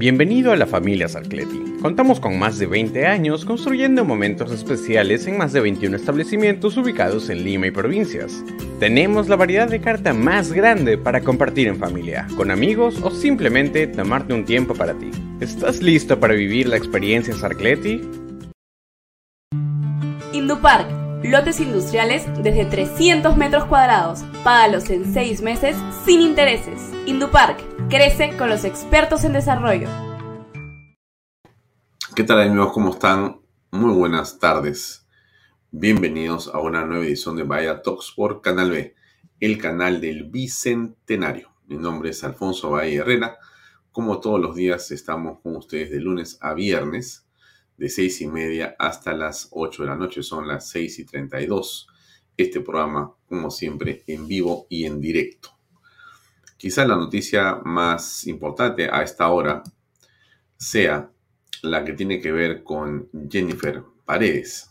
Bienvenido a la familia Sarcleti. Contamos con más de 20 años construyendo momentos especiales en más de 21 establecimientos ubicados en Lima y provincias. Tenemos la variedad de carta más grande para compartir en familia, con amigos o simplemente tomarte un tiempo para ti. ¿Estás listo para vivir la experiencia Sarcleti? Indupark, lotes industriales desde 300 metros cuadrados. Págalos en 6 meses sin intereses. Indupark Crece con los expertos en desarrollo. ¿Qué tal amigos? ¿Cómo están? Muy buenas tardes. Bienvenidos a una nueva edición de Vaya Talks por Canal B, el canal del Bicentenario. Mi nombre es Alfonso Valle Herrera. Como todos los días estamos con ustedes de lunes a viernes, de seis y media hasta las 8 de la noche, son las 6 y 32. Este programa, como siempre, en vivo y en directo. Quizá la noticia más importante a esta hora sea la que tiene que ver con Jennifer Paredes.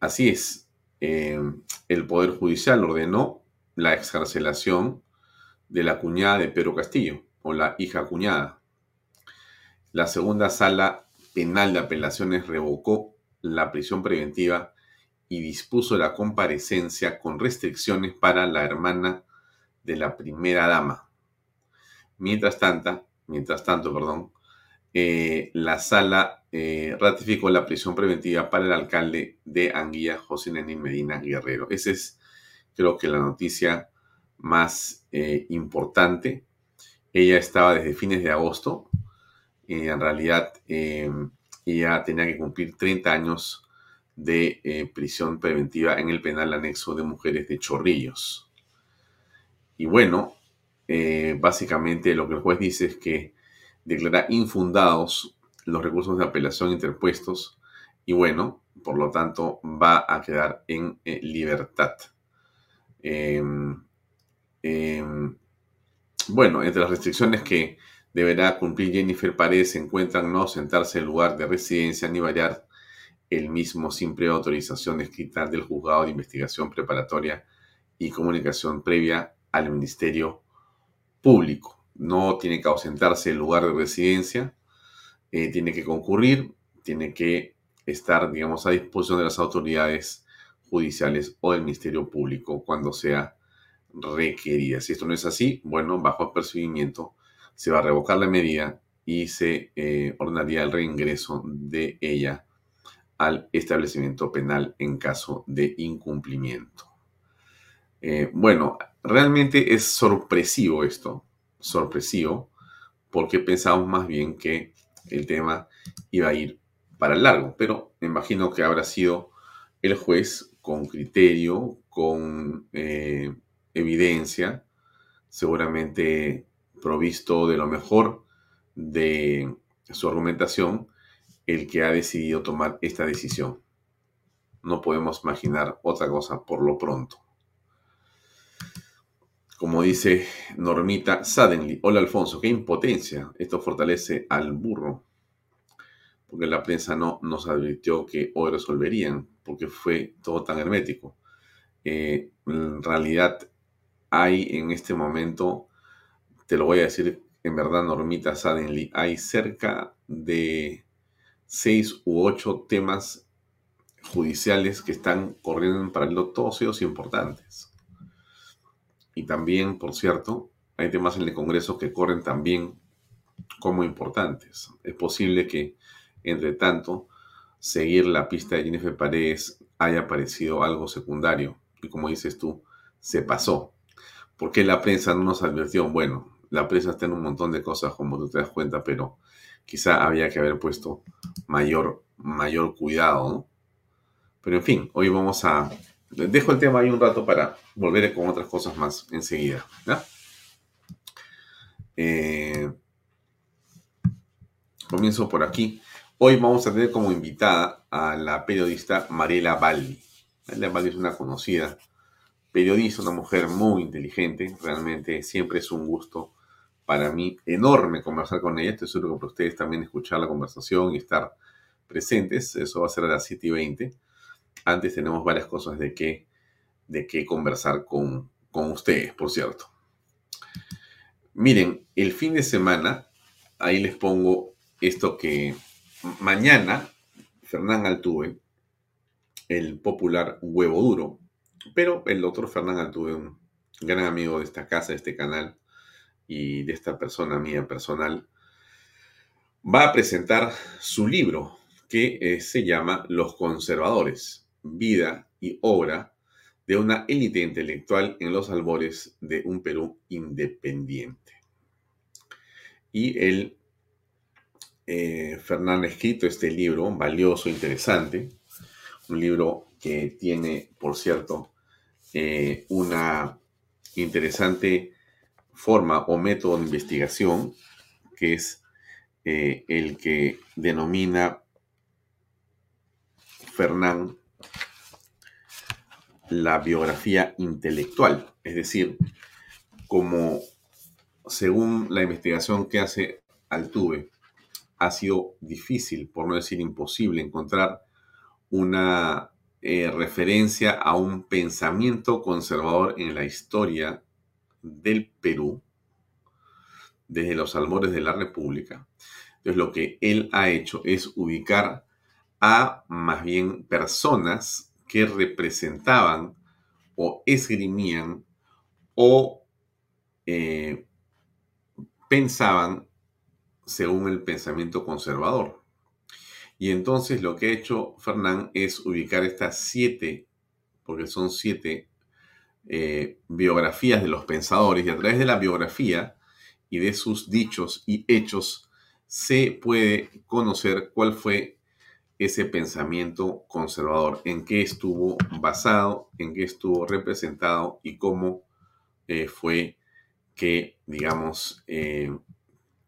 Así es, eh, el Poder Judicial ordenó la excarcelación de la cuñada de Pedro Castillo, o la hija cuñada. La segunda sala penal de apelaciones revocó la prisión preventiva y dispuso la comparecencia con restricciones para la hermana de la primera dama. Mientras tanto, mientras tanto, perdón, eh, la sala eh, ratificó la prisión preventiva para el alcalde de Anguilla, José Nenín Medina Guerrero. Esa es, creo que, la noticia más eh, importante. Ella estaba desde fines de agosto. En realidad, ella tenía que cumplir 30 años de prisión preventiva en el penal anexo de mujeres de Chorrillos. Y bueno, eh, básicamente lo que el juez dice es que declara infundados los recursos de apelación interpuestos y bueno, por lo tanto va a quedar en eh, libertad. Em, em, bueno, entre las restricciones que deberá cumplir Jennifer Paredes se encuentran no sentarse en lugar de residencia ni variar el mismo sin autorización escrita del juzgado de investigación preparatoria y comunicación previa al Ministerio Público. No tiene que ausentarse el lugar de residencia, eh, tiene que concurrir, tiene que estar, digamos, a disposición de las autoridades judiciales o del Ministerio Público cuando sea requerida. Si esto no es así, bueno, bajo apercibimiento se va a revocar la medida y se eh, ordenaría el reingreso de ella al establecimiento penal en caso de incumplimiento. Eh, bueno, realmente es sorpresivo esto, sorpresivo, porque pensamos más bien que el tema iba a ir para el largo, pero me imagino que habrá sido el juez con criterio, con eh, evidencia, seguramente provisto de lo mejor de su argumentación, el que ha decidido tomar esta decisión. No podemos imaginar otra cosa por lo pronto como dice Normita Suddenly. Hola Alfonso, qué impotencia. Esto fortalece al burro. Porque la prensa no nos advirtió que hoy resolverían, porque fue todo tan hermético. Eh, en realidad hay en este momento, te lo voy a decir en verdad, Normita Suddenly, hay cerca de seis u ocho temas judiciales que están corriendo en paralelo, todos ellos importantes y también, por cierto, hay temas en el Congreso que corren también como importantes. Es posible que, entre tanto, seguir la pista de Jennifer Paredes haya parecido algo secundario. Y como dices tú, se pasó. ¿Por qué la prensa no nos advirtió? Bueno, la prensa está en un montón de cosas, como tú te das cuenta, pero quizá había que haber puesto mayor, mayor cuidado, ¿no? Pero en fin, hoy vamos a... Dejo el tema ahí un rato para volver con otras cosas más enseguida. Eh, comienzo por aquí. Hoy vamos a tener como invitada a la periodista Mariela Baldi. Mariela Baldi es una conocida periodista, una mujer muy inteligente. Realmente siempre es un gusto para mí enorme conversar con ella. Estoy seguro que para ustedes también escuchar la conversación y estar presentes. Eso va a ser a las 7 y 20. Antes tenemos varias cosas de qué, de qué conversar con, con ustedes, por cierto. Miren, el fin de semana, ahí les pongo esto que mañana Fernán Altuve, el popular huevo duro, pero el doctor Fernán Altuve, un gran amigo de esta casa, de este canal, y de esta persona mía personal, va a presentar su libro que eh, se llama Los conservadores, vida y obra de una élite intelectual en los albores de un Perú independiente. Y él, eh, Fernán, ha escrito este libro valioso, interesante, un libro que tiene, por cierto, eh, una interesante forma o método de investigación, que es eh, el que denomina Fernán la biografía intelectual, es decir, como según la investigación que hace Altuve, ha sido difícil, por no decir imposible, encontrar una eh, referencia a un pensamiento conservador en la historia del Perú, desde los albores de la República. Entonces lo que él ha hecho es ubicar a más bien personas que representaban o esgrimían o eh, pensaban según el pensamiento conservador. Y entonces lo que ha hecho Fernán es ubicar estas siete, porque son siete eh, biografías de los pensadores y a través de la biografía y de sus dichos y hechos se puede conocer cuál fue ese pensamiento conservador, en qué estuvo basado, en qué estuvo representado y cómo eh, fue que, digamos, eh,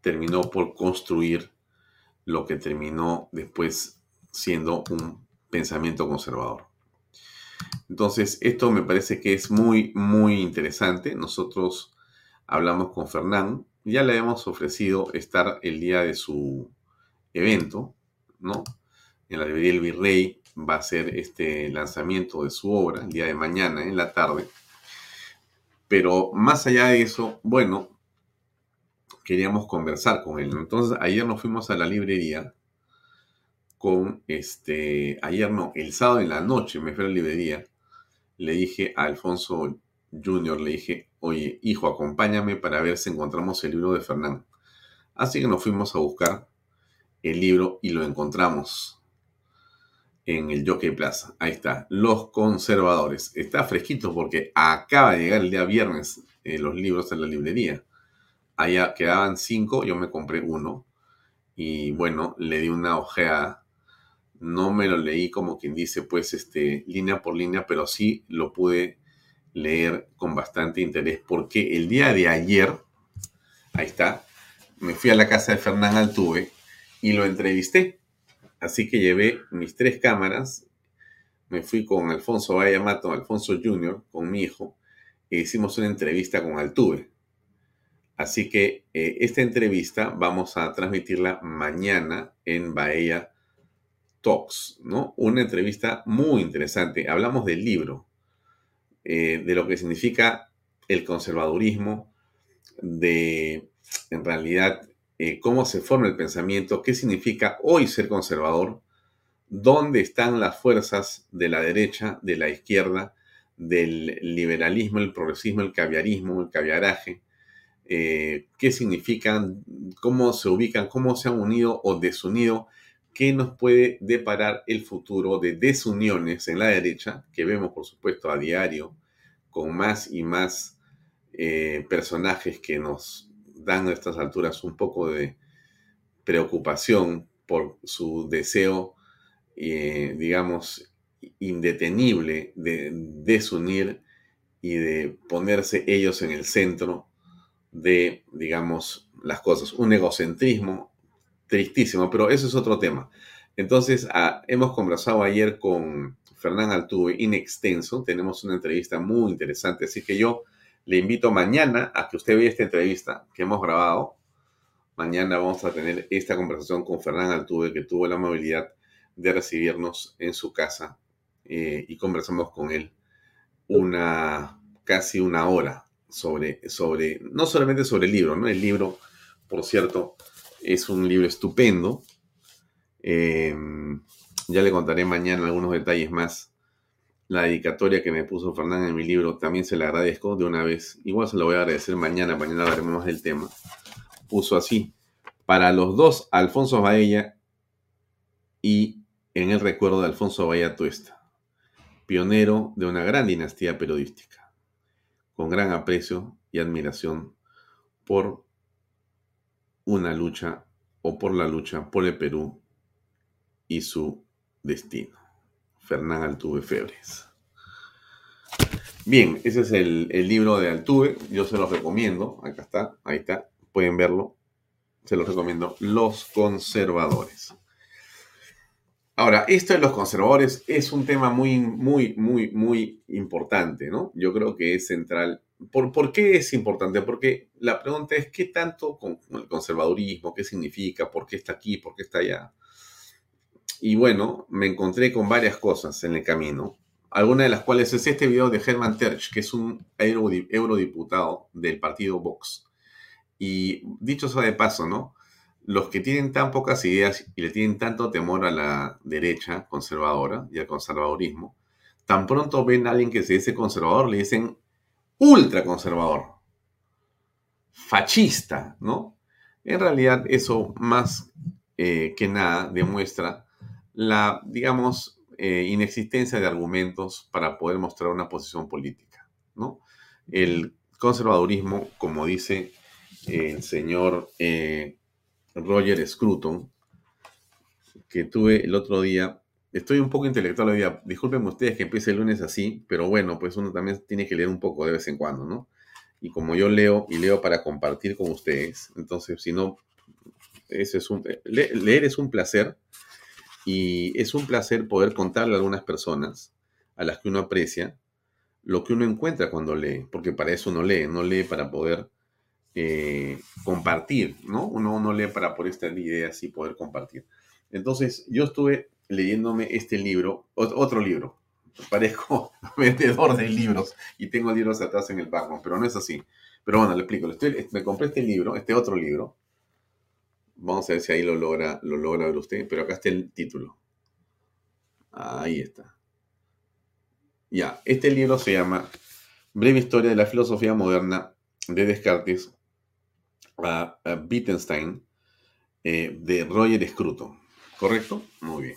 terminó por construir lo que terminó después siendo un pensamiento conservador. Entonces, esto me parece que es muy, muy interesante. Nosotros hablamos con Fernán, ya le hemos ofrecido estar el día de su evento, ¿no? En la librería El Virrey va a ser este lanzamiento de su obra el día de mañana en la tarde. Pero más allá de eso, bueno, queríamos conversar con él. Entonces, ayer nos fuimos a la librería con este, ayer no, el sábado en la noche me fui a la librería le dije a Alfonso Jr., le dije, oye, hijo, acompáñame para ver si encontramos el libro de Fernán. Así que nos fuimos a buscar el libro y lo encontramos en el Jockey Plaza. Ahí está, Los Conservadores. Está fresquito porque acaba de llegar el día viernes eh, los libros en la librería. Allá quedaban cinco, yo me compré uno. Y bueno, le di una ojeada no me lo leí como quien dice, pues, este, línea por línea, pero sí lo pude leer con bastante interés, porque el día de ayer, ahí está, me fui a la casa de Fernán Altuve y lo entrevisté. Así que llevé mis tres cámaras, me fui con Alfonso Mato, Alfonso Jr., con mi hijo, e hicimos una entrevista con Altuve. Así que eh, esta entrevista vamos a transmitirla mañana en Bahía Talks, ¿no? Una entrevista muy interesante. Hablamos del libro, eh, de lo que significa el conservadurismo, de, en realidad, eh, cómo se forma el pensamiento, qué significa hoy ser conservador, dónde están las fuerzas de la derecha, de la izquierda, del liberalismo, el progresismo, el caviarismo, el caviaraje, eh, qué significan, cómo se ubican, cómo se han unido o desunido, qué nos puede deparar el futuro de desuniones en la derecha, que vemos por supuesto a diario, con más y más eh, personajes que nos dan a estas alturas un poco de preocupación por su deseo, eh, digamos, indetenible de desunir y de ponerse ellos en el centro de, digamos, las cosas. Un egocentrismo tristísimo, pero eso es otro tema. Entonces, ah, hemos conversado ayer con Fernán Altuve in extenso, tenemos una entrevista muy interesante, así que yo le invito mañana a que usted vea esta entrevista que hemos grabado. Mañana vamos a tener esta conversación con Fernán Altuve, que tuvo la amabilidad de recibirnos en su casa eh, y conversamos con él una casi una hora sobre, sobre, no solamente sobre el libro, ¿no? El libro, por cierto, es un libro estupendo. Em, ya le contaré mañana algunos detalles más. La dedicatoria que me puso Fernán en mi libro también se la agradezco de una vez. Igual se lo voy a agradecer mañana, mañana hablaremos más del tema. Puso así, para los dos, Alfonso Baella y en el recuerdo de Alfonso Baella Tuesta, pionero de una gran dinastía periodística, con gran aprecio y admiración por una lucha o por la lucha por el Perú y su destino. Fernán Altuve Febres. Bien, ese es el, libro de Altuve. Yo se los recomiendo. Acá está, ahí está. Pueden verlo. Se los recomiendo. Los conservadores. Ahora, esto de los conservadores es un tema muy, muy, muy, muy importante, ¿no? Yo creo que es central ¿Por, qué es importante? Porque la pregunta es, ¿qué tanto con el conservadurismo? ¿Qué significa? ¿Por qué está aquí? ¿Por qué está allá? Y bueno, me encontré con varias cosas en el camino. Alguna de las cuales es este video de Herman Terch, que es un eurodiputado del partido Vox. Y dicho sea de paso, ¿no? Los que tienen tan pocas ideas y le tienen tanto temor a la derecha conservadora y al conservadurismo, tan pronto ven a alguien que se dice conservador, le dicen ultraconservador, fascista, ¿no? En realidad eso más eh, que nada demuestra la, digamos, eh, inexistencia de argumentos para poder mostrar una posición política, ¿no? El conservadurismo, como dice el señor eh, Roger Scruton, que tuve el otro día Estoy un poco intelectual hoy día. Disculpen ustedes que empiece el lunes así, pero bueno, pues uno también tiene que leer un poco de vez en cuando, ¿no? Y como yo leo y leo para compartir con ustedes, entonces si no, ese es un, leer es un placer y es un placer poder contarle a algunas personas a las que uno aprecia lo que uno encuentra cuando lee, porque para eso uno lee, no lee para poder eh, compartir, ¿no? Uno no lee para poder estar ideas y poder compartir. Entonces, yo estuve leyéndome este libro, otro libro. Parezco vendedor de libros y tengo libros atrás en el background, pero no es así. Pero bueno, le explico. me compré este libro, este otro libro. Vamos a ver si ahí lo logra, lo logra ver usted, pero acá está el título. Ahí está. Ya, este libro se llama Breve Historia de la Filosofía Moderna de Descartes a, Wittgenstein eh, de Roger Scruton. ¿Correcto? Muy bien.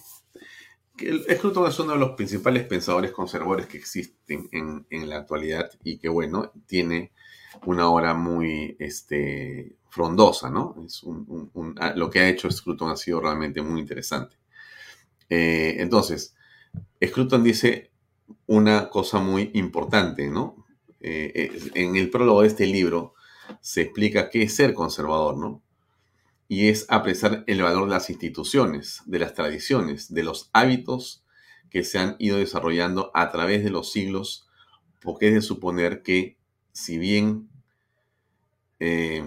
Scruton es uno de los principales pensadores conservadores que existen en, la actualidad y que, bueno, tiene una obra muy este, frondosa, ¿no? Es ah, lo que ha hecho Scruton ha sido realmente muy interesante. Eh, entonces, Scruton dice una cosa muy importante, ¿no? Eh, en el prólogo de este libro se explica qué es ser conservador, ¿no? y es apreciar el valor de las instituciones, de las tradiciones, de los hábitos que se han ido desarrollando a través de los siglos, porque es de suponer que si bien eh,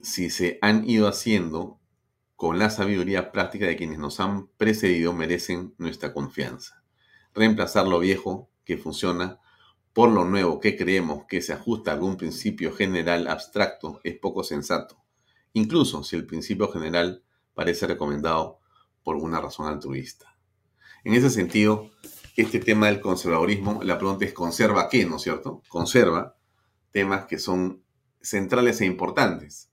si se han ido haciendo con la sabiduría práctica de quienes nos han precedido, merecen nuestra confianza. Reemplazar lo viejo que funciona por lo nuevo que creemos que se ajusta a algún principio general abstracto es poco sensato incluso si el principio general parece recomendado por una razón altruista. En ese sentido, este tema del conservadurismo, la pregunta es, ¿conserva qué, no es cierto? Conserva temas que son centrales e importantes,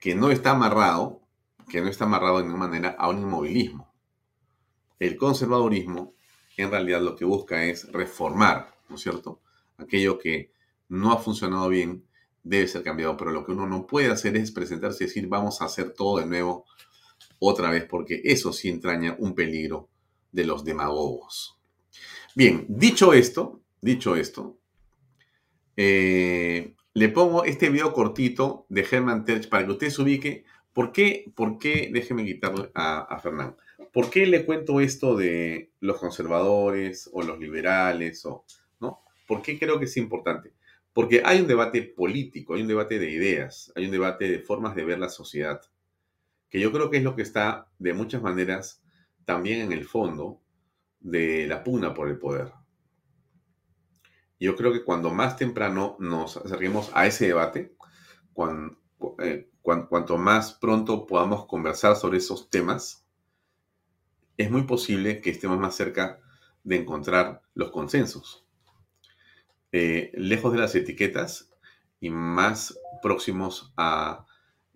que no está amarrado, que no está amarrado de ninguna manera a un inmovilismo. El conservadurismo en realidad lo que busca es reformar, ¿no es cierto? Aquello que no ha funcionado bien debe ser cambiado, pero lo que uno no puede hacer es presentarse y decir vamos a hacer todo de nuevo otra vez, porque eso sí entraña un peligro de los demagogos. Bien, dicho esto, dicho esto, eh, le pongo este video cortito de Herman Terch para que usted se ubique. ¿Por qué? ¿Por qué? Déjeme quitarle a, a Fernán. ¿Por qué le cuento esto de los conservadores o los liberales o? ¿Por qué creo que es importante? Porque hay un debate político, hay un debate de ideas, hay un debate de formas de ver la sociedad, que yo creo que es lo que está de muchas maneras también en el fondo de la pugna por el poder. Yo creo que cuando más temprano nos acerquemos a ese debate, eh, cuanto más pronto podamos conversar sobre esos temas, es muy posible que estemos más cerca de encontrar los consensos. Eh, lejos de las etiquetas y más próximos a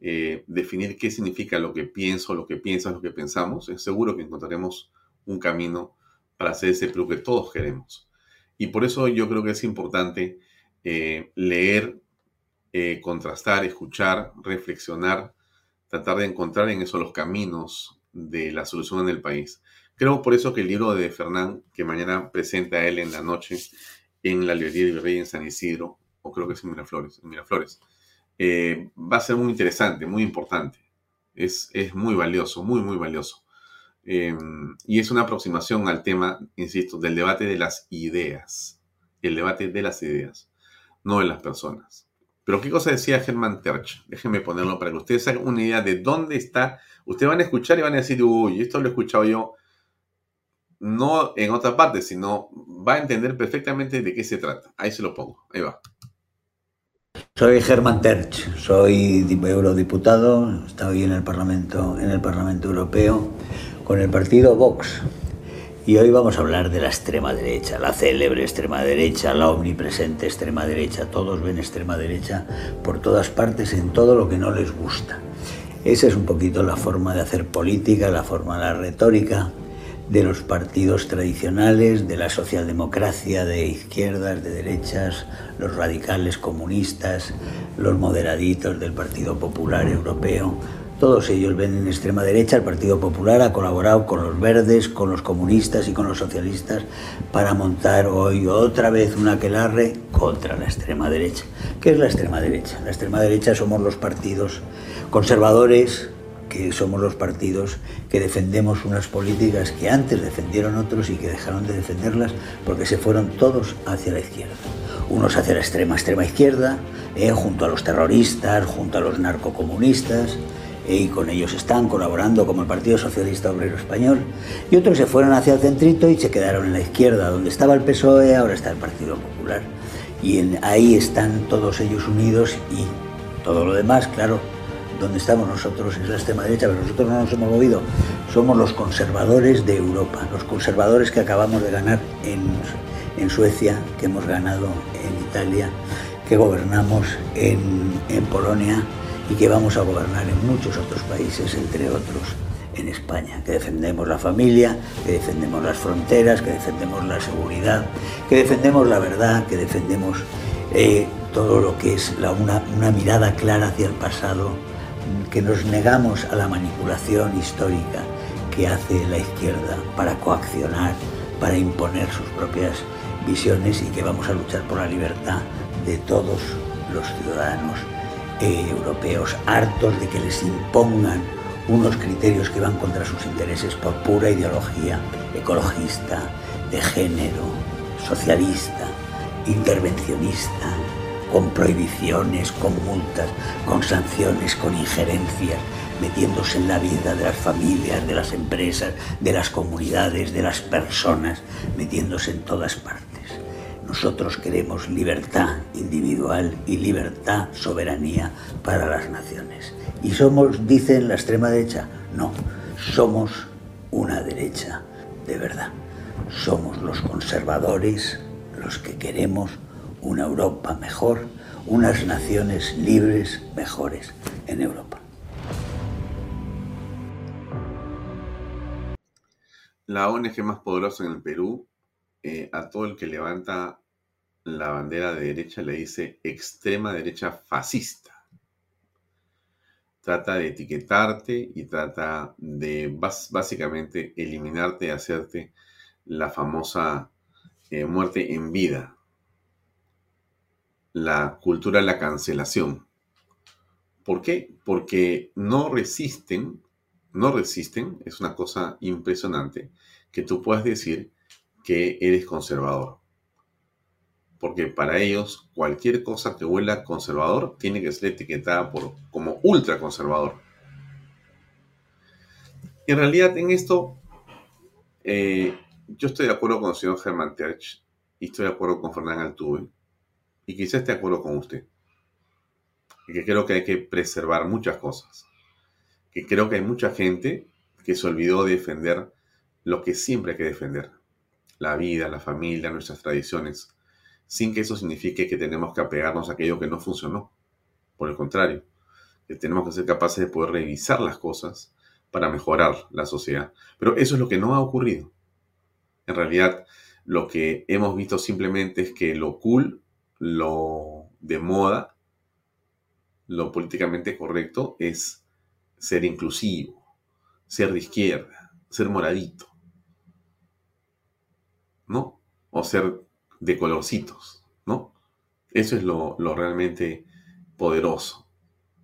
eh, definir qué significa lo que pienso, lo que piensas, lo que pensamos, es seguro que encontraremos un camino para hacer ese Perú que todos queremos. Y por eso yo creo que es importante eh, leer, contrastar, escuchar, reflexionar, tratar de encontrar en eso los caminos de la solución en el país. Creo por eso que el libro de Fernán, que mañana presenta él en la noche en la librería de Rey en San Isidro, o creo que es en Miraflores, en Miraflores eh, va a ser muy interesante, muy importante. Es, es muy valioso, muy, muy valioso. Em, y es una aproximación al tema, insisto, del debate de las ideas. El debate de las ideas, no de las personas. Pero ¿qué cosa decía Germán Terch? Déjenme ponerlo para que ustedes hagan una idea de dónde está. Ustedes van a escuchar y van a decir, uy, esto lo he escuchado yo no en otra parte, sino va a entender perfectamente de qué se trata. Ahí se lo pongo. Ahí va. Soy Germán Terch, soy eurodiputado, estoy en el Parlamento, en el Parlamento Europeo con el partido Vox. Y hoy vamos a hablar de la extrema derecha, la célebre extrema derecha, la omnipresente extrema derecha. Todos ven extrema derecha por todas partes en todo lo que no les gusta. Esa es un poquito la forma de hacer política, la forma de la retórica de los partidos tradicionales, de la socialdemocracia, de izquierdas, de derechas, los radicales comunistas, los moderaditos del Partido Popular Europeo. Todos ellos ven en extrema derecha. El Partido Popular ha colaborado con los verdes, con los comunistas y con los socialistas para montar hoy otra vez una aquelarre contra la extrema derecha. ¿Qué es la extrema derecha? La extrema derecha somos los partidos conservadores, que somos los partidos que defendemos unas políticas que antes defendieron otros y que dejaron de defenderlas porque se fueron todos hacia la izquierda. Unos hacia la extrema, extrema izquierda, eh, junto a los terroristas, junto a los narcocomunistas, eh, y con ellos están colaborando como el Partido Socialista Obrero Español, y otros se fueron hacia el centrito y se quedaron en la izquierda, donde estaba el PSOE, ahora está el Partido Popular. Y ahí están todos ellos unidos y todo lo demás, claro, donde estamos nosotros es la extrema derecha, pero nosotros no nos hemos movido. Somos los conservadores de Europa, los conservadores que acabamos de ganar en, en Suecia, que hemos ganado en Italia, que gobernamos en, en Polonia y que vamos a gobernar en muchos otros países, entre otros en España, que defendemos la familia, que defendemos las fronteras, que defendemos la seguridad, que defendemos la verdad, que defendemos eh, todo lo que es la, una, una mirada clara hacia el pasado, que nos negamos a la manipulación histórica que hace la izquierda para coaccionar, para imponer sus propias visiones y que vamos a luchar por la libertad de todos los ciudadanos europeos, hartos de que les impongan unos criterios que van contra sus intereses por pura ideología ecologista, de género, socialista, intervencionista, con prohibiciones, con multas, con sanciones, con injerencias, metiéndose en la vida de las familias, de las empresas, de las comunidades, de las personas, metiéndose en todas partes. Nosotros queremos libertad individual y libertad, soberanía para las naciones. Y somos, dicen la extrema derecha, no, somos una derecha de verdad. somos los conservadores los que queremos una Europa mejor, unas naciones libres mejores en Europa. La ONG más poderosa en el Perú, eh, a todo el que levanta la bandera de derecha le dice extrema derecha fascista. Trata de etiquetarte y trata de básicamente eliminarte y hacerte la famosa eh, muerte en vida. La cultura de la cancelación. ¿Por qué? Porque no resisten, no resisten, es una cosa impresionante, que tú puedas decir que eres conservador. Porque para ellos cualquier cosa que huela conservador tiene que ser etiquetada por, como ultraconservador. En realidad en esto eh, yo estoy de acuerdo con el señor Germán Terch y estoy de acuerdo con Fernán Altuve y quizás esté de acuerdo con usted. Y que creo que hay que preservar muchas cosas. Que creo que hay mucha gente que se olvidó de defender lo que siempre hay que defender. La vida, la familia, nuestras tradiciones. Sin que eso signifique que tenemos que apegarnos a aquello que no funcionó. Por el contrario, que tenemos que ser capaces de poder revisar las cosas para mejorar la sociedad. Pero eso es lo que no ha ocurrido. En realidad, lo que hemos visto simplemente es que lo cool, lo de moda, lo políticamente correcto es ser inclusivo, ser de izquierda, ser moradito, ¿no? O ser de colorcitos, ¿no? Eso es lo, lo realmente poderoso,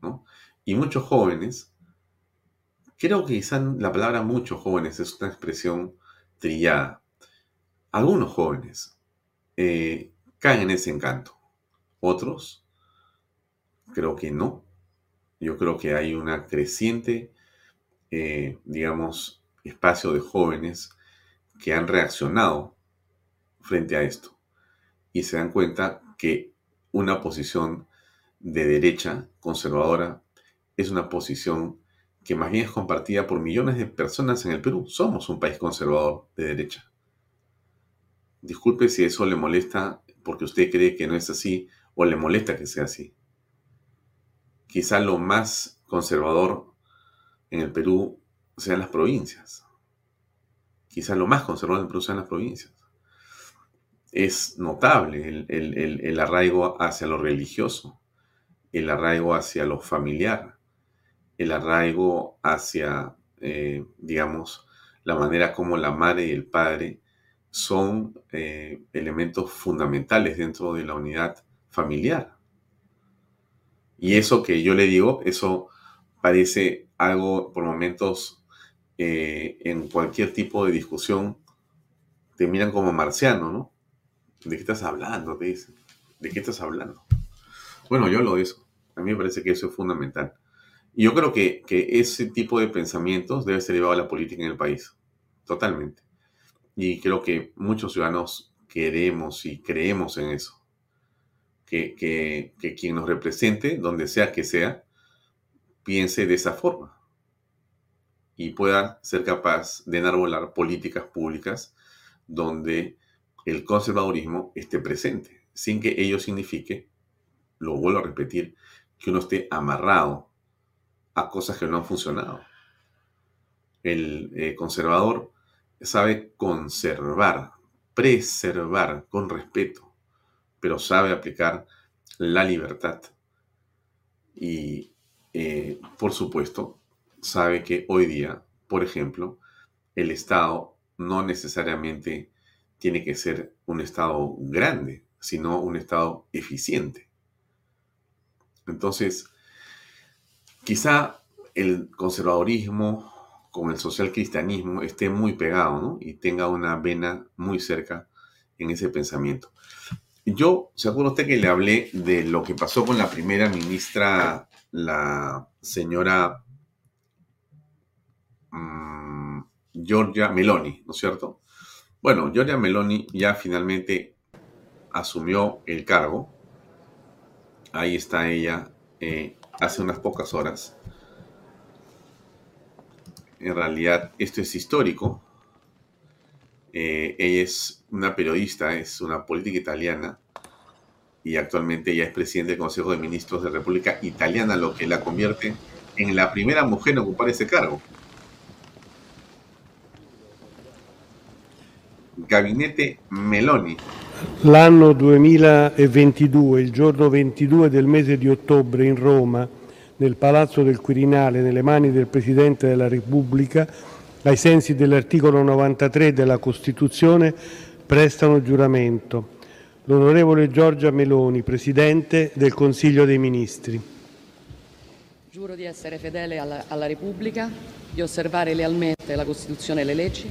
¿no? Y muchos jóvenes, creo que quizá la palabra muchos jóvenes es una expresión trillada, algunos jóvenes eh, caen en ese encanto, otros creo que no. Yo creo que hay una creciente, eh, digamos, espacio de jóvenes que han reaccionado frente a esto y se dan cuenta que una posición de derecha conservadora es una posición que más bien es compartida por millones de personas en el Perú. Somos un país conservador de derecha. Disculpe si eso le molesta porque usted cree que no es así o le molesta que sea así. Quizá lo más conservador en el Perú sean las provincias. Quizá lo más conservador en el Perú sean las provincias. Es notable el, arraigo hacia lo religioso, el arraigo hacia lo familiar, el arraigo hacia, eh, digamos, la manera como la madre y el padre son eh, elementos fundamentales dentro de la unidad familiar. Y eso que yo le digo, eso parece algo por momentos eh, en cualquier tipo de discusión, te miran como marciano, ¿no? ¿De qué estás hablando? Te dicen. ¿De qué estás hablando? Bueno, yo lo de eso. A mí me parece que eso es fundamental. Y yo creo que, que ese tipo de pensamientos debe ser llevado a la política en el país. Totalmente. Y creo que muchos ciudadanos queremos y creemos en eso. Que, que, quien nos represente, donde sea que sea, piense de esa forma y pueda ser capaz de enarbolar políticas públicas donde el conservadurismo esté presente, sin que ello signifique, lo vuelvo a repetir, que uno esté amarrado a cosas que no han funcionado. El eh, conservador sabe conservar, preservar con respeto, pero sabe aplicar la libertad. Y, eh, por supuesto, sabe que hoy día, por ejemplo, el Estado no necesariamente tiene que ser un Estado grande, sino un Estado eficiente. Entonces, quizá el conservadurismo con el social cristianismo esté muy pegado, ¿no? Y tenga una vena muy cerca en ese pensamiento. Yo, ¿se acuerda usted que le hablé de lo que pasó con la primera ministra, la señora mm, Giorgia Meloni, ¿no es cierto? Bueno, Giorgia Meloni ya finalmente asumió el cargo. Ahí está ella eh, hace unas pocas horas en realidad esto es histórico. Eh, ella es una periodista, es una política italiana y actualmente ella es presidente del Consejo de Ministros de República Italiana, lo que la convierte en la primera mujer en ocupar ese cargo. Gabinete Meloni. L'anno 2022, il giorno 22 del mese di ottobre in Roma, nel Palazzo del Quirinale, nelle mani del Presidente della Repubblica, ai sensi dell'articolo 93 della Costituzione, prestano giuramento. L'onorevole Giorgia Meloni, Presidente del Consiglio dei Ministri. Giuro di essere fedele alla, alla Repubblica, di osservare lealmente la Costituzione e le leggi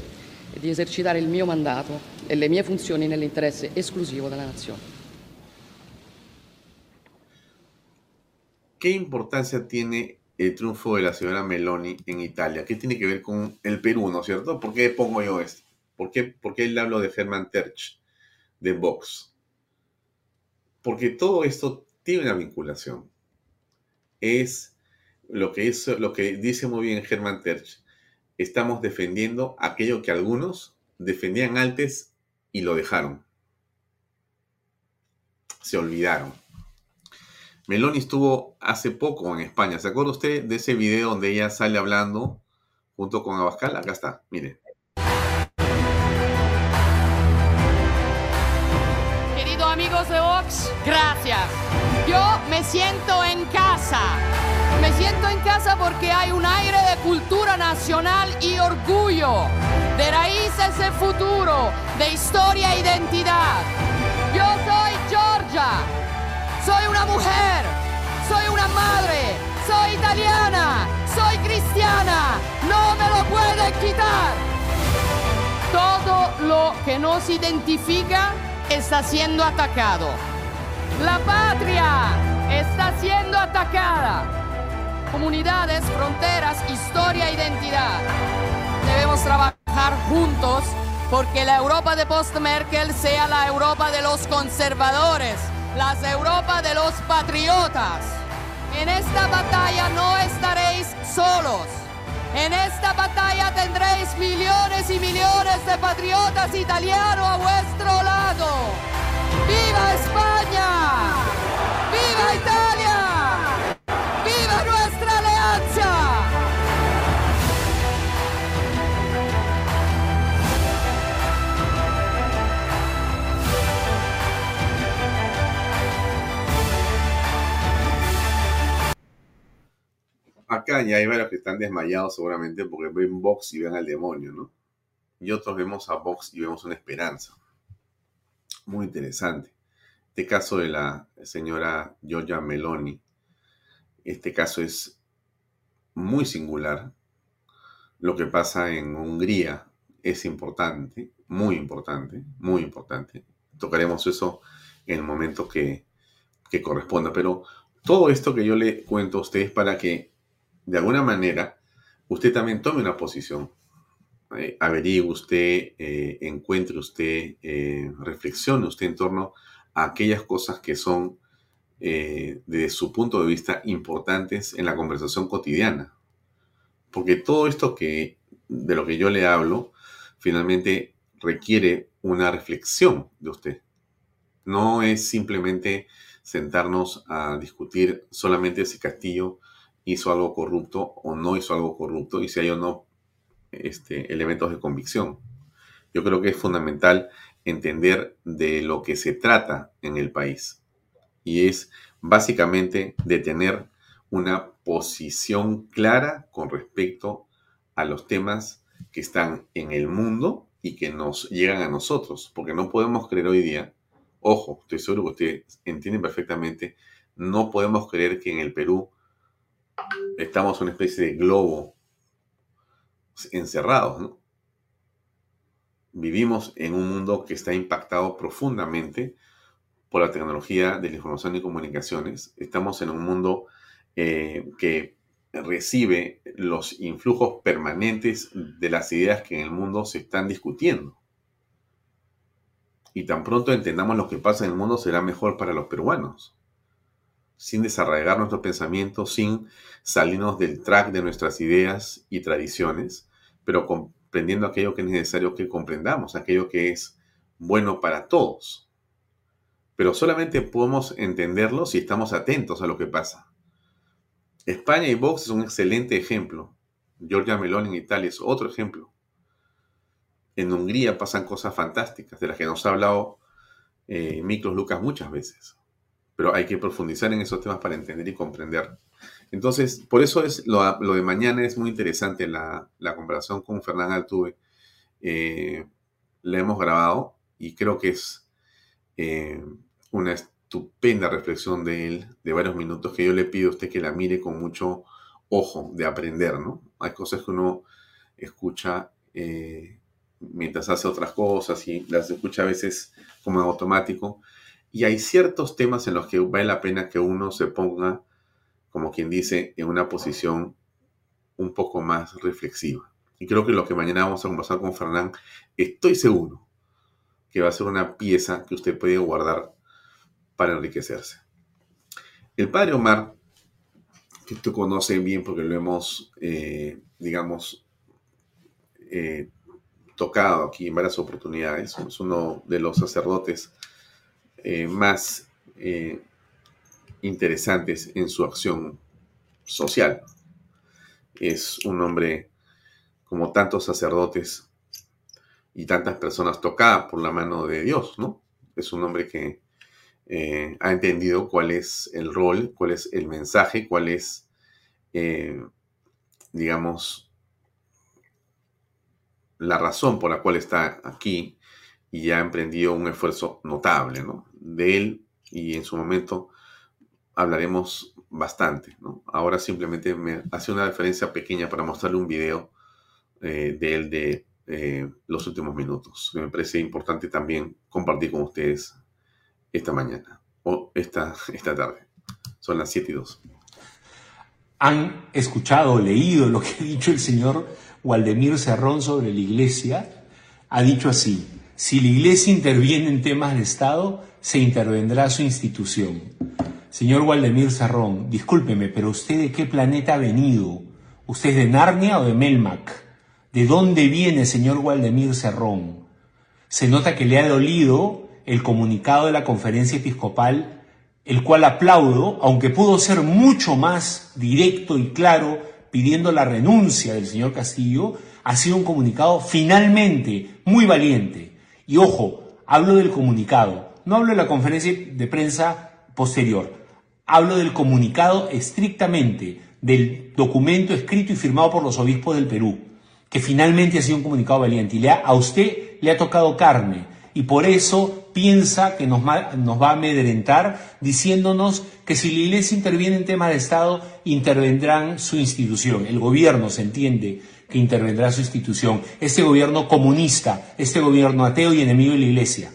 e di esercitare il mio mandato e le mie funzioni nell'interesse esclusivo della Nazione. ¿Qué importancia tiene el triunfo de la señora Meloni en Italia? ¿Qué tiene que ver con el Perú, no es cierto? ¿Por qué pongo yo esto? ¿Por qué, por qué hablo de Herman Terch, de Vox? Porque todo esto tiene una vinculación. Es lo que, dice muy bien Herman Terch. Estamos defendiendo aquello que algunos defendían antes y lo dejaron. Se olvidaron. Meloni estuvo hace poco en España. ¿Se acuerda usted de ese video donde ella sale hablando junto con Abascal? Acá está, mire. Queridos amigos de Vox, gracias. Yo me siento en casa. Me siento en casa porque hay un aire de cultura nacional y orgullo, de raíces de futuro, de historia e identidad. Yo soy Georgia. Soy una mujer, soy una madre, soy italiana, soy cristiana, no me lo pueden quitar. Todo lo que nos identifica está siendo atacado. La patria está siendo atacada. Comunidades, fronteras, historia, identidad. Debemos trabajar juntos porque la Europa de post-Merkel sea la Europa de los conservadores las Europa de los patriotas. En esta batalla no estaréis solos. En esta batalla tendréis millones y millones de patriotas italianos a vuestro lado. ¡Viva España! ¡Viva Italia! Acá ya hay varios que están desmayados seguramente porque ven Vox y ven al demonio, ¿no? Y otros vemos a Vox y vemos una esperanza. Muy interesante. Este caso de la señora Giorgia Meloni, este caso es muy singular. Lo que pasa en Hungría es importante, muy importante, muy importante. Tocaremos eso en el momento que, que corresponda. Pero todo esto que yo le cuento a ustedes para que de alguna manera, usted también tome una posición. Eh, averigüe usted, eh, encuentre usted, eh, reflexione usted en torno a aquellas cosas que son, eh, desde su punto de vista, importantes en la conversación cotidiana. Porque todo esto que, de lo que yo le hablo, finalmente requiere una reflexión de usted. No es simplemente sentarnos a discutir solamente si Castillo hizo algo corrupto o no hizo algo corrupto y si hay o no este, elementos de convicción. Yo creo que es fundamental entender de lo que se trata en el país y es básicamente de tener una posición clara con respecto a los temas que están en el mundo y que nos llegan a nosotros, porque no podemos creer hoy día, ojo, estoy seguro que ustedes entienden perfectamente, no podemos creer que en el Perú estamos en una especie de globo encerrados, ¿no? Vivimos en un mundo que está impactado profundamente por la tecnología de la información y comunicaciones. Estamos en un mundo eh, que recibe los influjos permanentes de las ideas que en el mundo se están discutiendo. Y tan pronto entendamos lo que pasa en el mundo será mejor para los peruanos sin desarraigar nuestros pensamientos, sin salirnos del track de nuestras ideas y tradiciones, pero comprendiendo aquello que es necesario que comprendamos, aquello que es bueno para todos. Pero solamente podemos entenderlo si estamos atentos a lo que pasa. España y Vox es un excelente ejemplo. Giorgia Meloni en Italia es otro ejemplo. En Hungría pasan cosas fantásticas, de las que nos ha hablado eh, Miklos Lucas muchas veces. Pero hay que profundizar en esos temas para entender y comprender. Entonces, por eso es lo, de mañana es muy interesante la, comparación con Fernán Altuve. Eh, la hemos grabado y creo que es eh, una estupenda reflexión de él, de varios minutos, que yo le pido a usted que la mire con mucho ojo de aprender, ¿no? Hay cosas que uno escucha eh, mientras hace otras cosas y las escucha a veces como en automático. Y hay ciertos temas en los que vale la pena que uno se ponga, como quien dice, en una posición un poco más reflexiva. Y creo que lo que mañana vamos a conversar con Fernán, estoy seguro que va a ser una pieza que usted puede guardar para enriquecerse. El padre Omar, que tú conoces bien porque lo hemos, eh, digamos, eh, tocado aquí en varias oportunidades, es uno de los sacerdotes eh, más interesantes en su acción social. Es un hombre como tantos sacerdotes y tantas personas tocadas por la mano de Dios, ¿no? Es un hombre que eh, ha entendido cuál es el rol, cuál es el mensaje, cuál es, eh, digamos, la razón por la cual está aquí y ha emprendido un esfuerzo notable, ¿no? De él y en su momento hablaremos bastante. Ahora simplemente me hace una referencia pequeña para mostrarle un video eh, de él de los últimos minutos. Me parece importante también compartir con ustedes esta mañana o esta, esta tarde. Son las 7 y 2. ¿Han escuchado leído lo que ha dicho el señor Waldemir Serrón sobre la iglesia? Ha dicho así, si la iglesia interviene en temas de Estado, se intervendrá su institución. Señor Waldemir Serrón, discúlpeme, pero ¿usted de qué planeta ha venido? ¿Usted es de Narnia o de Melmac? ¿De dónde viene, señor Waldemir Serrón? Se nota que le ha dolido el comunicado de la conferencia episcopal, el cual aplaudo, aunque pudo ser mucho más directo y claro pidiendo la renuncia del señor Castillo, ha sido un comunicado finalmente muy valiente. Y ojo, hablo del comunicado, no hablo de la conferencia de prensa posterior, hablo del comunicado estrictamente del documento escrito y firmado por los obispos del Perú, que finalmente ha sido un comunicado valiente. Y a usted le ha tocado carne, y por eso piensa que nos va, nos va a amedrentar diciéndonos que si la Iglesia interviene en temas de Estado, intervendrán su institución. El gobierno se entiende que intervendrá su institución. Este gobierno comunista, este gobierno ateo y enemigo de la Iglesia.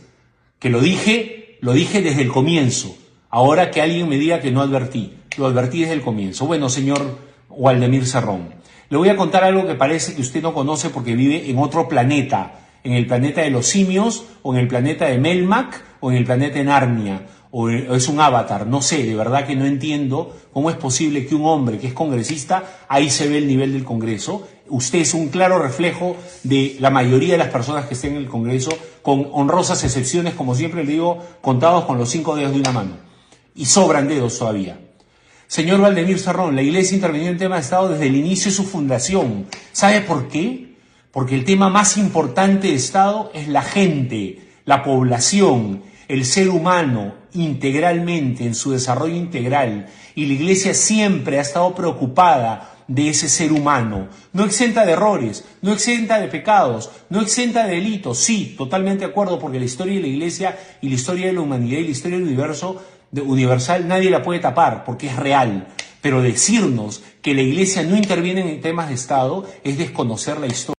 Que lo dije, lo dije desde el comienzo. Ahora que alguien me diga que no advertí, lo advertí desde el comienzo. Bueno, señor Waldemir Serrón, le voy a contar algo que parece que usted no conoce porque vive en otro planeta en el planeta de los simios, o en el planeta de Melmac, o en el planeta de Narnia, o es un avatar, no sé, de verdad que no entiendo cómo es posible que un hombre que es congresista, ahí se ve el nivel del Congreso, usted es un claro reflejo de la mayoría de las personas que estén en el Congreso, con honrosas excepciones, como siempre le digo, contados con los cinco dedos de una mano. Y sobran dedos todavía. Señor Valdemir Sarrón, la Iglesia intervenió en tema de Estado desde el inicio de su fundación. ¿Sabe por qué? porque el tema más importante de Estado es la gente, la población, el ser humano integralmente, en su desarrollo integral. Y la Iglesia siempre ha estado preocupada de ese ser humano, no exenta de errores, no exenta de pecados, no exenta de delitos, sí, totalmente de acuerdo, porque la historia de la Iglesia y la historia de la humanidad y la historia del universo universal nadie la puede tapar, porque es real. Pero decirnos que la Iglesia no interviene en temas de Estado es desconocer la historia.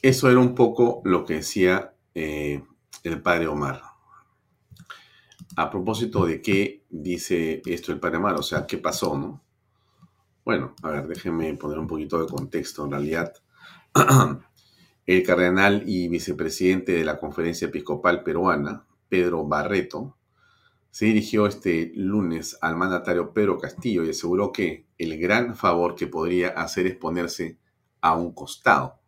Eso era un poco lo que decía eh, el padre Omar. A propósito de qué dice esto el Omar, o sea, ¿qué pasó, no? Bueno, a ver, déjenme poner un poquito de contexto. En realidad, el cardenal y vicepresidente de la Conferencia Episcopal Peruana, Pedro Barreto, se dirigió este lunes al mandatario Pedro Castillo y aseguró que el gran favor que podría hacer es ponerse a un costado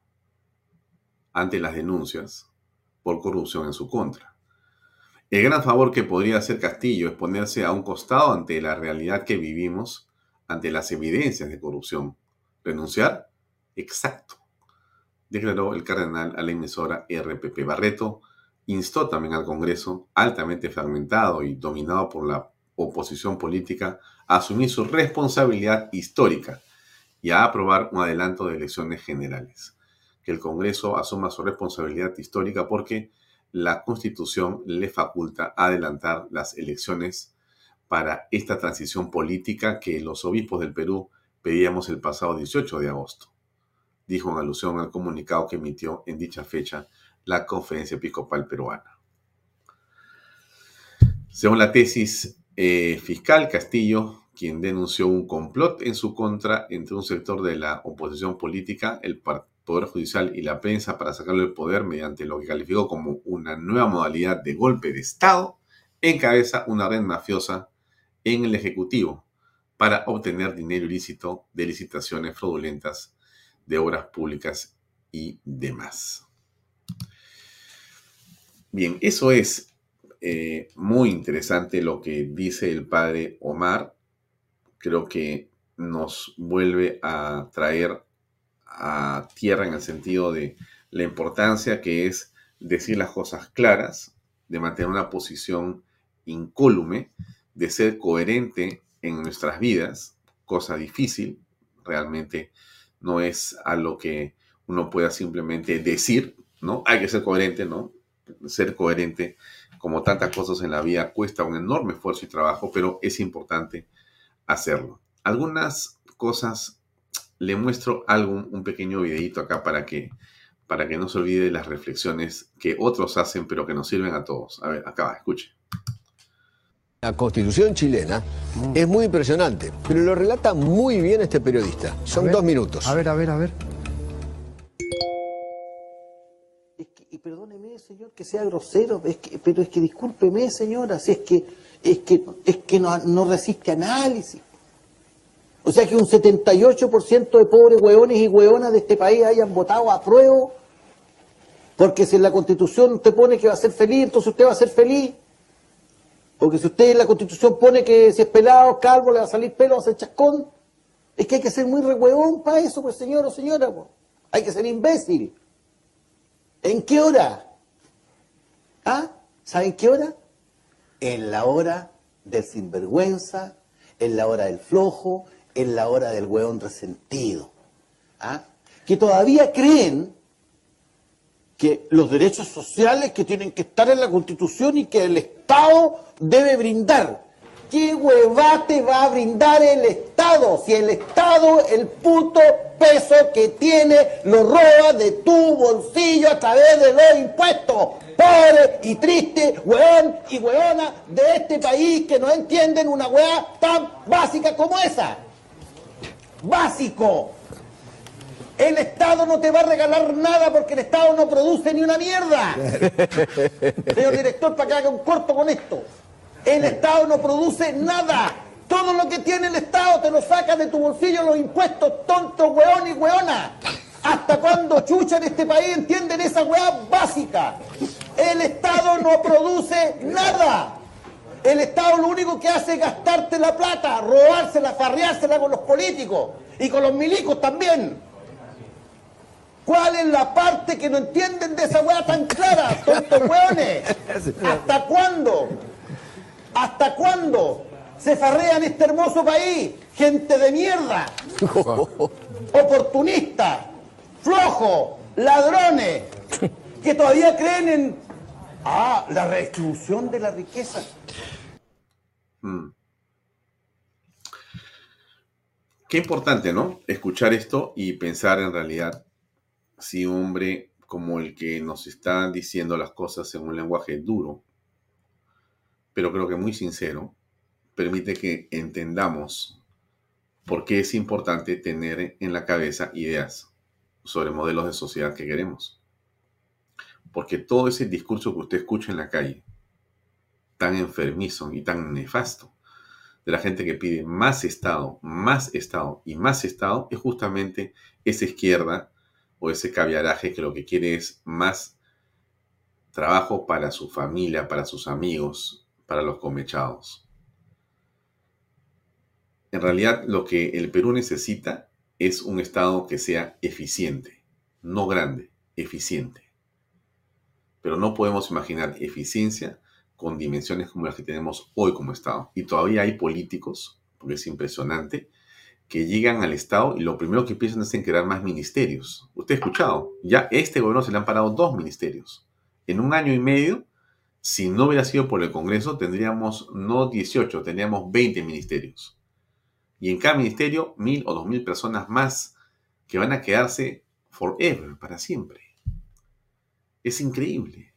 ante las denuncias por corrupción en su contra. El gran favor que podría hacer Castillo es ponerse a un costado ante la realidad que vivimos, ante las evidencias de corrupción. ¿Renunciar? Exacto, declaró el cardenal a la emisora RPP. Barreto instó también al Congreso, altamente fragmentado y dominado por la oposición política, a asumir su responsabilidad histórica y a aprobar un adelanto de elecciones generales. Que el Congreso asuma su responsabilidad histórica porque la Constitución le faculta adelantar las elecciones para esta transición política que los obispos del Perú pedíamos el pasado 18 de agosto, dijo en alusión al comunicado que emitió en dicha fecha la Conferencia Episcopal Peruana. Según la tesis eh, fiscal, Castillo, quien denunció un complot en su contra entre un sector de la oposición política, el Poder Judicial y la prensa para sacarle el poder mediante lo que calificó como una nueva modalidad de golpe de Estado, encabeza una red mafiosa en el Ejecutivo para obtener dinero ilícito de licitaciones fraudulentas de obras públicas y demás. Bien, eso es eh, muy interesante lo que dice el padre Omar. Creo que nos vuelve a traer a tierra en el sentido de la importancia que es decir las cosas claras, de mantener una posición incólume, de ser coherente en nuestras vidas, cosa difícil, realmente no es a lo que uno pueda simplemente decir, ¿no? Hay que ser coherente, ¿no? ser coherente, como tantas cosas en la vida, cuesta un enorme esfuerzo y trabajo, pero es importante hacerlo. Algunas cosas, le muestro algún, un pequeño videito acá para que, para que no se olvide las reflexiones que otros hacen, pero que nos sirven a todos. A ver, acá va, escuche. La constitución chilena es muy impresionante, pero lo relata muy bien este periodista. Son dos minutos. A ver, a ver, a ver. señor, que sea grosero, pero es que discúlpeme, señora, si es que, es que, es que no, no resiste análisis. O sea que un 78% de pobres hueones y hueonas de este país hayan votado a prueba, porque si en la constitución usted pone que va a ser feliz, entonces usted va a ser feliz. Porque si usted en la constitución pone que si es pelado, calvo, le va a salir pelo, va a ser chascón. Es que hay que ser muy re para eso, pues señor o señora. Pues. Hay que ser imbécil. ¿En qué hora? ¿Ah? ¿Saben qué hora? En la hora del sinvergüenza, en la hora del flojo, en la hora del hueón resentido. ¿Ah? Que todavía creen que los derechos sociales que tienen que estar en la Constitución y que el Estado debe brindar. ¿Qué huevate va a brindar el Estado? Si el Estado, el puto peso que tiene, lo roba de tu bolsillo a través de los impuestos pobre y triste, weón y weona de este país que no entienden una weá tan básica como esa. Básico. El Estado no te va a regalar nada porque el Estado no produce ni una mierda. Señor director, para que haga un corto con esto. El Estado no produce nada. Todo lo que tiene el Estado te lo saca de tu bolsillo los impuestos, tonto, weón y weona. ¿Hasta cuándo chucha en este país entienden esa weá básica? El Estado no produce nada. El Estado lo único que hace es gastarte la plata, robársela, farreársela con los políticos y con los milicos también. ¿Cuál es la parte que no entienden de esa weá tan clara, tontos weones? ¿Hasta cuándo? ¿Hasta cuándo se farrea en este hermoso país? Gente de mierda, oportunista, flojo, ladrones, que todavía creen en ah, la redistribución de la riqueza. Hmm. Qué importante, ¿no? Escuchar esto y pensar en realidad si un hombre como el que nos está diciendo las cosas en un lenguaje duro, pero creo que muy sincero, permite que entendamos por qué es importante tener en la cabeza ideas sobre modelos de sociedad que queremos. Porque todo ese discurso que usted escucha en la calle, tan enfermizo y tan nefasto de la gente que pide más Estado, más Estado y más Estado es justamente esa izquierda o ese caviaraje que lo que quiere es más trabajo para su familia, para sus amigos, para los comechados. En realidad lo que el Perú necesita es un Estado que sea eficiente, no grande, eficiente. Pero no podemos imaginar eficiencia con dimensiones como las que tenemos hoy como Estado. Y todavía hay políticos, porque es impresionante, que llegan al Estado y lo primero que piensan es en crear más ministerios. Usted ha escuchado, ya este gobierno se le han parado dos ministerios. En un año y medio, si no hubiera sido por el Congreso, tendríamos no 18, tendríamos 20 ministerios. Y en cada ministerio, mil o dos mil personas más que van a quedarse forever, para siempre. Es increíble.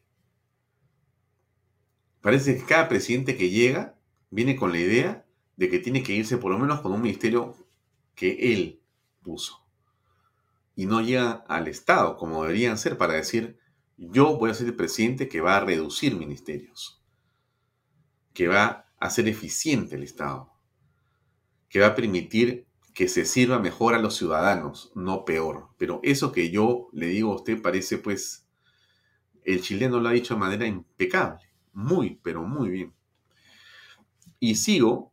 Parece que cada presidente que llega viene con la idea de que tiene que irse por lo menos con un ministerio que él puso. Y no llega al Estado como deberían ser para decir, yo voy a ser el presidente que va a reducir ministerios, que va a hacer eficiente el Estado, que va a permitir que se sirva mejor a los ciudadanos, no peor. Pero eso que yo le digo a usted parece pues, el chileno lo ha dicho de manera impecable, muy, pero muy bien. Y sigo,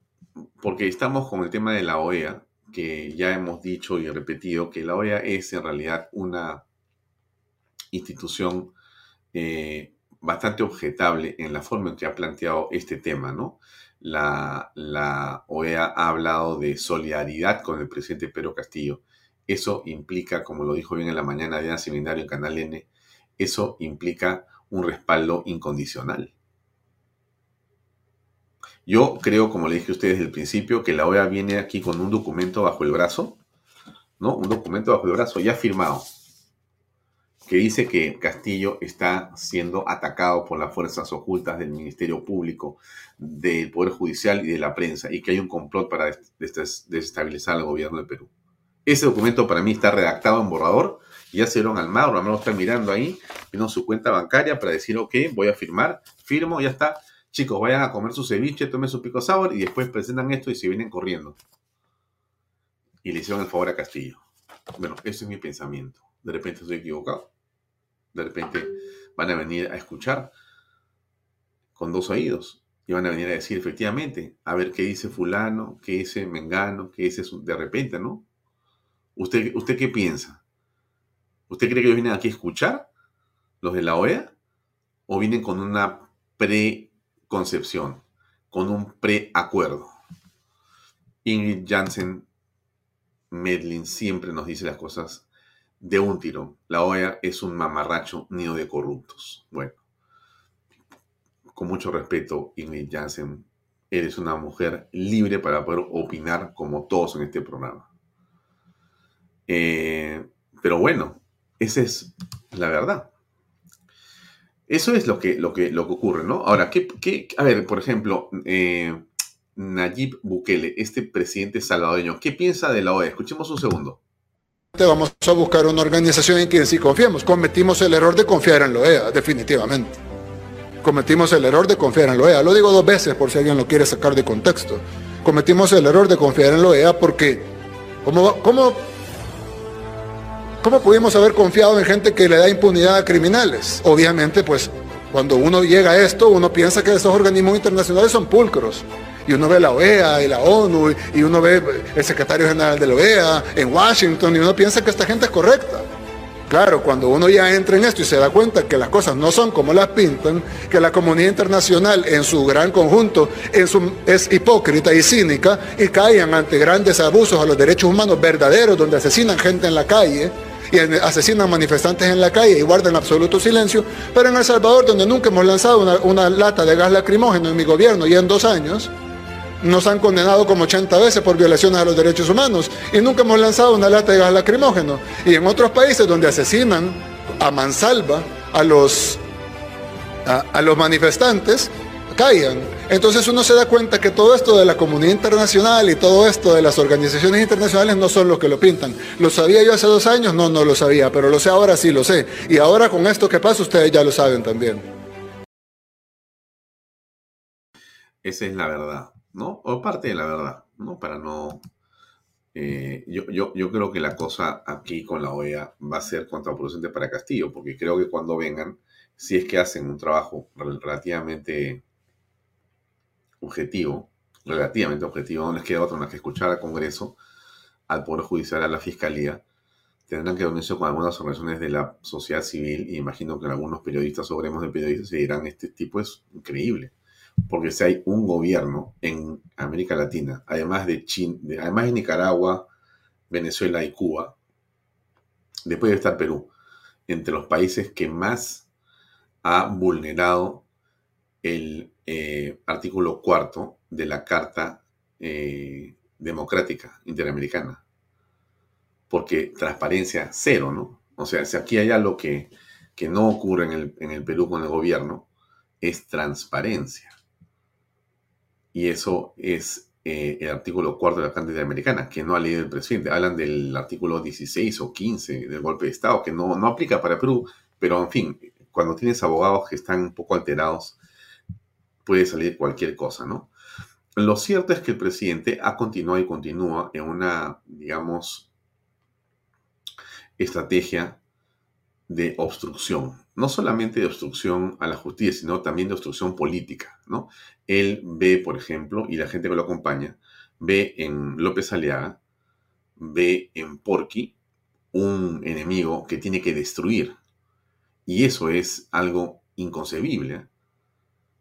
porque estamos con el tema de la OEA, que ya hemos dicho y repetido que la OEA es en realidad una institución eh, bastante objetable en la forma en que ha planteado este tema, ¿no? la, OEA ha hablado de solidaridad con el presidente Pedro Castillo. Eso implica, como lo dijo bien en la mañana de un seminario en Canal N, eso implica un respaldo incondicional. Yo creo, como le dije a ustedes desde el principio, que la OEA viene aquí con un documento bajo el brazo, ¿no? Un documento bajo el brazo ya firmado, que dice que Castillo está siendo atacado por las fuerzas ocultas del Ministerio Público, del Poder Judicial y de la prensa, y que hay un complot para desestabilizar al gobierno de Perú. Ese documento para mí está redactado en borrador, ya se dieron al Mauro, al está mirando ahí, viendo su cuenta bancaria para decir, ok, voy a firmar, firmo, ya está. Chicos, vayan a comer su ceviche, tomen su pico sour y después presentan esto y se vienen corriendo. Y le hicieron el favor a Castillo. Bueno, ese es mi pensamiento. De repente estoy equivocado. De repente van a venir a escuchar con dos oídos y van a venir a decir efectivamente, a ver qué dice fulano, qué dice Mengano, qué dice de repente, ¿no? ¿Usted, ¿Usted qué piensa? ¿Usted cree que ellos vienen aquí a escuchar, los de la OEA? ¿O vienen con una preconcepción, con un preacuerdo? Ingrid Jansen Medlin siempre nos dice las cosas de un tirón. La OEA es un mamarracho nido de corruptos. Bueno, con mucho respeto, Ingrid Jansen, eres una mujer libre para poder opinar como todos en este programa. Eh, pero bueno, esa es la verdad. Eso es lo que, lo que, lo que ocurre, ¿no? Ahora, ¿qué, qué a ver, por ejemplo, eh, Nayib Bukele, este presidente salvadoreño, ¿qué piensa de la OEA? Escuchemos un segundo. Vamos a buscar una organización en quien sí confiemos. Cometimos el error de confiar en la OEA, definitivamente. Cometimos el error de confiar en la OEA. Lo digo dos veces por si alguien lo quiere sacar de contexto. Cometimos el error de confiar en la OEA porque, ¿cómo, cómo, cómo pudimos haber confiado en gente que le da impunidad a criminales? Obviamente, pues, cuando uno llega a esto, uno piensa que esos organismos internacionales son pulcros y uno ve la OEA y la ONU y uno ve el secretario general de la OEA en Washington y uno piensa que esta gente es correcta. Claro, cuando uno ya entra en esto y se da cuenta que las cosas no son como las pintan, que la comunidad internacional en su gran conjunto es hipócrita y cínica y caen ante grandes abusos a los derechos humanos verdaderos, donde asesinan gente en la calle y asesinan manifestantes en la calle y guardan absoluto silencio, pero en El Salvador, donde nunca hemos lanzado una, lata de gas lacrimógeno en mi gobierno y en dos años, nos han condenado como 80 veces por violaciones a los derechos humanos y nunca hemos lanzado una lata de gas lacrimógeno. Y en otros países donde asesinan a mansalva a los, a, los manifestantes, callan. Entonces uno se da cuenta que todo esto de la comunidad internacional y todo esto de las organizaciones internacionales no son lo que lo pintan. ¿Lo sabía yo hace dos años? No, no lo sabía, pero lo sé ahora, sí lo sé. Y ahora con esto que pasa, ustedes ya lo saben también. Esa es la verdad, ¿no? O parte de la verdad, ¿no? Para no... eh, yo, yo, yo creo que la cosa aquí con la OEA va a ser contraproducente para Castillo, porque creo que cuando vengan, si es que hacen un trabajo rel- relativamente objetivo, relativamente objetivo, no les queda otra más que escuchar al Congreso, al Poder Judicial, a la Fiscalía, tendrán que reunirse con algunas organizaciones de la sociedad civil y imagino que algunos periodistas o gremios de periodistas se dirán, este tipo es increíble. Porque si hay un gobierno en América Latina, además de, Chin- de- además de Nicaragua, Venezuela y Cuba, después de estar Perú, entre los países que más ha vulnerado el eh, artículo cuarto de la Carta eh, Democrática Interamericana. Porque transparencia cero, ¿no? O sea, si aquí hay algo que, que no ocurre en el, en el Perú con el gobierno, es transparencia. Y eso es eh, el artículo cuarto de la Carta Interamericana, que no ha leído el presidente. Hablan del artículo 16 o 15 del golpe de Estado, que no, no aplica para Perú, pero en fin, cuando tienes abogados que están un poco alterados, puede salir cualquier cosa, ¿no? Lo cierto es que el presidente ha continuado y continúa en una, digamos, estrategia de obstrucción. No solamente de obstrucción a la justicia, sino también de obstrucción política, ¿no? Él ve, por ejemplo, y la gente que lo acompaña, ve en López Aliaga, ve en Porqui un enemigo que tiene que destruir. Y eso es algo inconcebible.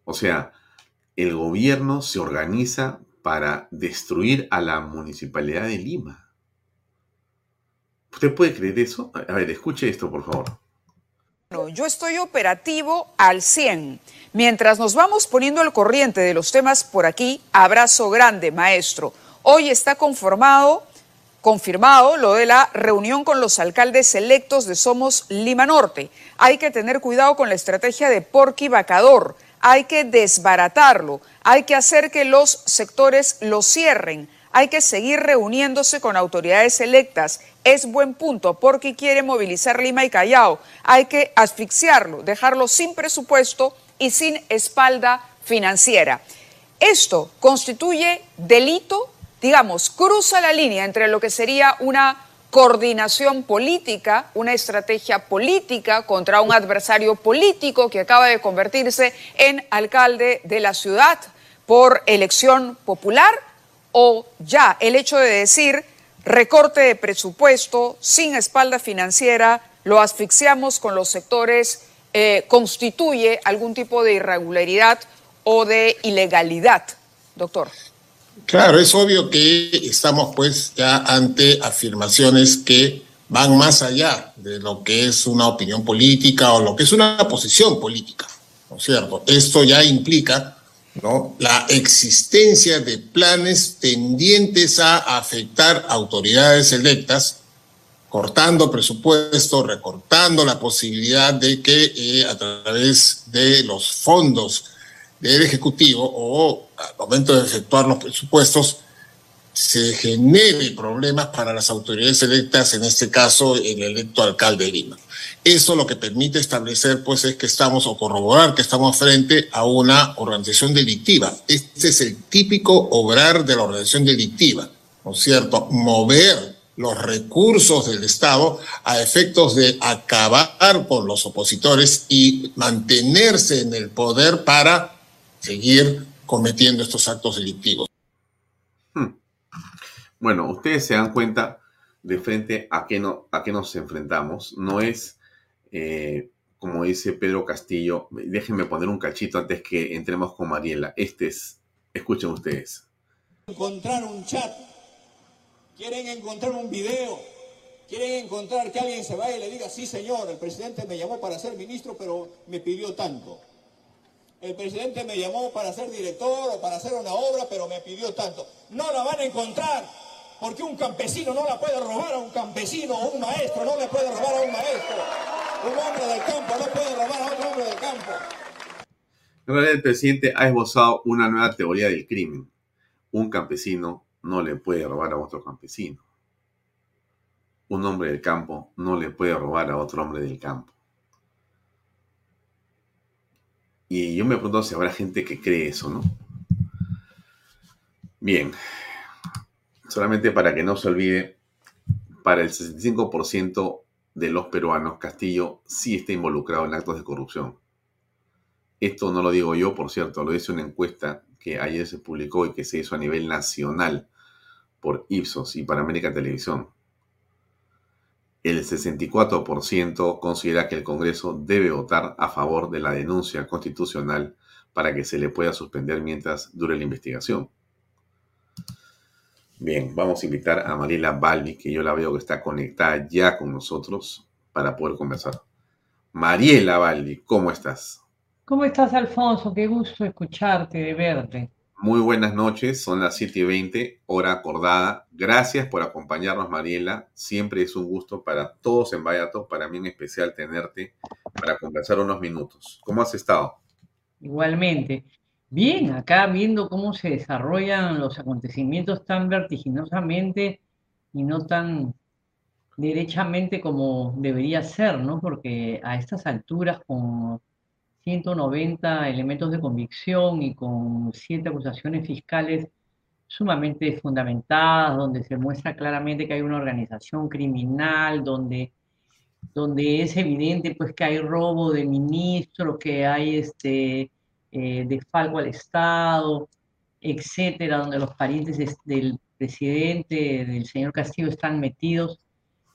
O sea, el gobierno se organiza para destruir a la municipalidad de Lima. ¿Usted puede creer eso? A ver, escuche esto, por favor. Yo estoy operativo al 100. Mientras nos vamos poniendo al corriente de los temas por aquí, abrazo grande, maestro. Hoy está conformado, confirmado lo de la reunión con los alcaldes electos de Somos Lima Norte. Hay que tener cuidado con la estrategia de Porqui Vacador. Hay que desbaratarlo. Hay que hacer que los sectores lo cierren. Hay que seguir reuniéndose con autoridades electas. Es buen punto porque quiere movilizar Lima y Callao. Hay que asfixiarlo, dejarlo sin presupuesto y sin espalda financiera. Esto constituye delito, digamos, cruza la línea entre lo que sería una coordinación política, una estrategia política contra un adversario político que acaba de convertirse en alcalde de la ciudad por elección popular o ya el hecho de decir recorte de presupuesto sin espalda financiera, lo asfixiamos con los sectores, eh, constituye algún tipo de irregularidad o de ilegalidad, doctor. Claro, es obvio que estamos pues ya ante afirmaciones que van más allá de lo que es una opinión política o lo que es una posición política, ¿no es cierto? Esto ya implica ¿no? la existencia de planes tendientes a afectar autoridades electas, cortando presupuesto, recortando la posibilidad de que eh, a través de los fondos del Ejecutivo o al momento de efectuar los presupuestos se genere problemas para las autoridades electas, en este caso el electo alcalde de Lima. Eso lo que permite establecer pues es que estamos o corroborar que estamos frente a una organización delictiva. Este es el típico obrar de la organización delictiva, ¿no es cierto? Mover los recursos del Estado a efectos de acabar con los opositores y mantenerse en el poder para seguir cometiendo estos actos delictivos. Bueno, ustedes se dan cuenta de frente a qué, no, a qué nos enfrentamos. No es, eh, como dice Pedro Castillo, déjenme poner un cachito antes que entremos con Mariela. Este es, escuchen ustedes. Encontrar un chat, quieren encontrar un video, quieren encontrar que alguien se vaya y le diga, sí señor, el presidente me llamó para ser ministro, pero me pidió tanto. El presidente me llamó para ser director o para hacer una obra, pero me pidió tanto. No la van a encontrar, porque un campesino no la puede robar a un campesino o un maestro no le puede robar a un maestro. Un hombre del campo no puede robar a otro hombre del campo. En realidad el presidente ha esbozado una nueva teoría del crimen. Un campesino no le puede robar a otro campesino. Un hombre del campo no le puede robar a otro hombre del campo. Y yo me pregunto si habrá gente que cree eso, ¿no? Bien, solamente para que no se olvide, para el 65% de los peruanos, Castillo sí está involucrado en actos de corrupción. Esto no lo digo yo, por cierto, lo dice una encuesta que ayer se publicó y que se hizo a nivel nacional por Ipsos y para América Televisión. El 64% considera que el Congreso debe votar a favor de la denuncia constitucional para que se le pueda suspender mientras dure la investigación. Bien, vamos a invitar a Mariela Balbi, que yo la veo que está conectada ya con nosotros para poder conversar. Mariela Balbi, ¿cómo estás? ¿Cómo estás, Alfonso? Qué gusto escucharte, de verte. Muy buenas noches, son las 7 y 20, hora acordada. Gracias por acompañarnos, Mariela. Siempre es un gusto para todos en Vallato, para mí en especial tenerte para conversar unos minutos. ¿Cómo has estado? Igualmente. Bien, acá viendo cómo se desarrollan los acontecimientos tan vertiginosamente y no tan derechamente como debería ser, ¿no? Porque a estas alturas, con 190 elementos de convicción y con siete acusaciones fiscales sumamente fundamentadas, donde se muestra claramente que hay una organización criminal, donde, donde es evidente pues que hay robo de ministros, que hay este eh, desfalco al Estado, etcétera, donde los parientes del presidente, del señor Castillo, están metidos.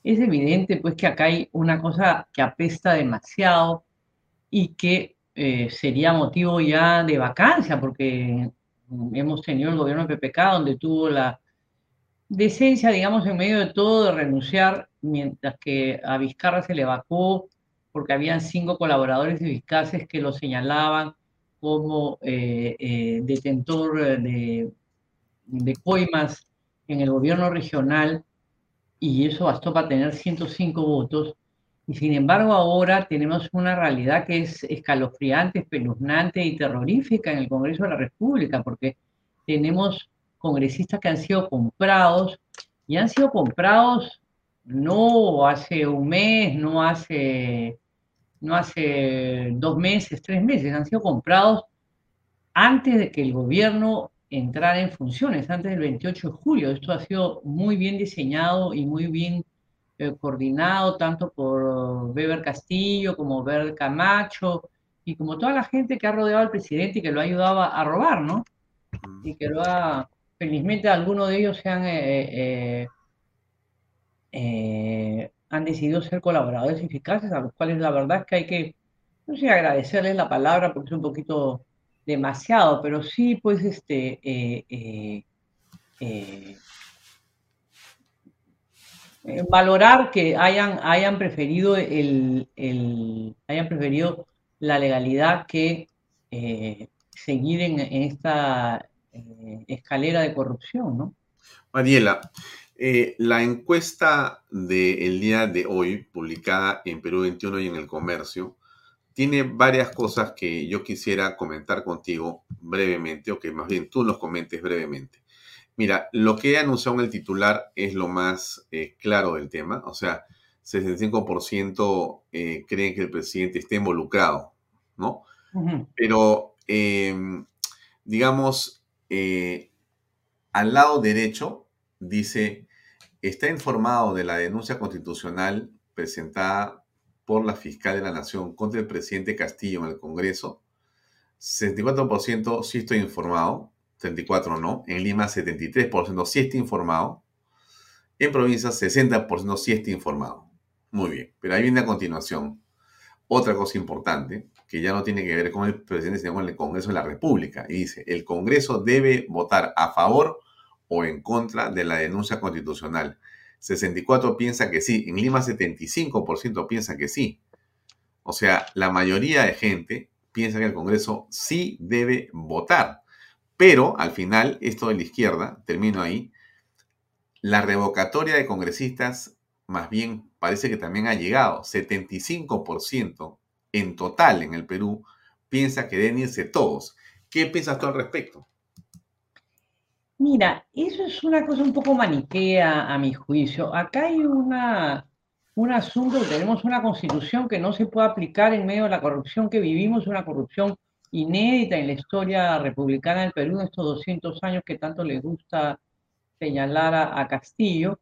Es evidente pues que acá hay una cosa que apesta demasiado y que eh, sería motivo ya de vacancia, porque hemos tenido el gobierno de PPK donde tuvo la decencia, digamos, en medio de todo de renunciar, mientras que a Vizcarra se le evacuó porque habían cinco colaboradores de Vizcaces que lo señalaban como eh, eh, detentor de, de coimas en el gobierno regional y eso bastó para tener 105 votos. Y sin embargo ahora tenemos una realidad que es escalofriante, espeluznante y terrorífica en el Congreso de la República, porque tenemos congresistas que han sido comprados y han sido comprados no hace un mes, no hace no hace dos meses, tres meses, han sido comprados antes de que el gobierno entrara en funciones, antes del 28 de julio. Esto ha sido muy bien diseñado y muy bien eh, coordinado tanto por Weber Castillo como Ver Camacho y como toda la gente que ha rodeado al presidente y que lo ha ayudado a, robar, ¿no? Y que lo ha, felizmente algunos de ellos se han eh, eh han decidido ser colaboradores eficaces, a los cuales la verdad es que hay que, no sé, agradecerles la palabra porque es un poquito demasiado, pero sí, pues, este, eh, eh, eh, valorar que hayan, hayan preferido el, hayan preferido la legalidad que seguir en, esta escalera de corrupción, ¿no? Mariela, eh, la encuesta del día de hoy, publicada en Perú 21 y en el Comercio, tiene varias cosas que yo quisiera comentar contigo brevemente, o que más bien tú nos comentes brevemente. Mira, lo que he anunciado en el titular es lo más eh, claro del tema, o sea, 65% eh, creen que el presidente esté involucrado, ¿no? Pero, em, digamos, al lado derecho dice, está informado de la denuncia constitucional presentada por la fiscal de la Nación contra el presidente Castillo en el Congreso. 64% sí estoy informado, 34% no. En Lima 73% sí está informado. En provincias 60% sí está informado. Muy bien, pero ahí viene a continuación otra cosa importante que ya no tiene que ver con el presidente, sino con el Congreso de la República. Y dice, el Congreso debe votar a favor o en contra de la denuncia constitucional. 64 piensa que sí, en Lima 75% piensa que sí. O sea, la mayoría de gente piensa que el Congreso sí debe votar. Pero al final, esto de la izquierda, termino ahí, la revocatoria de congresistas más bien parece que también ha llegado. 75% en total en el Perú piensa que deben irse todos. ¿Qué piensas tú al respecto? Mira, eso es una cosa un poco maniquea a mi juicio. Acá hay una, un asunto, tenemos una constitución que no se puede aplicar en medio de la corrupción que vivimos, una corrupción inédita en la historia republicana del Perú en estos 200 años que tanto le gusta señalar a, Castillo,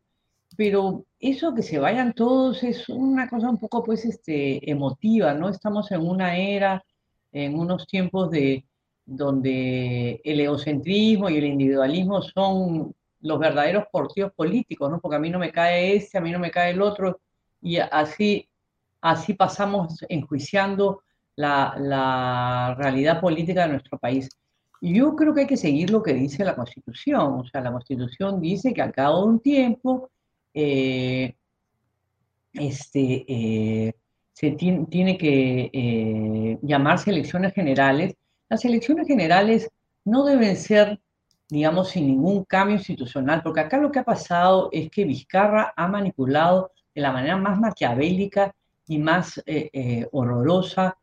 pero eso que se vayan todos es una cosa un poco pues este, emotiva, ¿no? Estamos en una era, en unos tiempos de donde el egocentrismo y el individualismo son los verdaderos partidos políticos, ¿no? Porque a mí no me cae este, a mí no me cae el otro, y así, así pasamos enjuiciando la, la realidad política de nuestro país. Yo creo que hay que seguir lo que dice la Constitución. O sea, la Constitución dice que al cabo de un tiempo eh, este, eh, se tiene, tiene que eh, llamarse elecciones generales. Las elecciones generales no deben ser, digamos, sin ningún cambio institucional, porque acá lo que ha pasado es que Vizcarra ha manipulado de la manera más maquiavélica y más horrorosa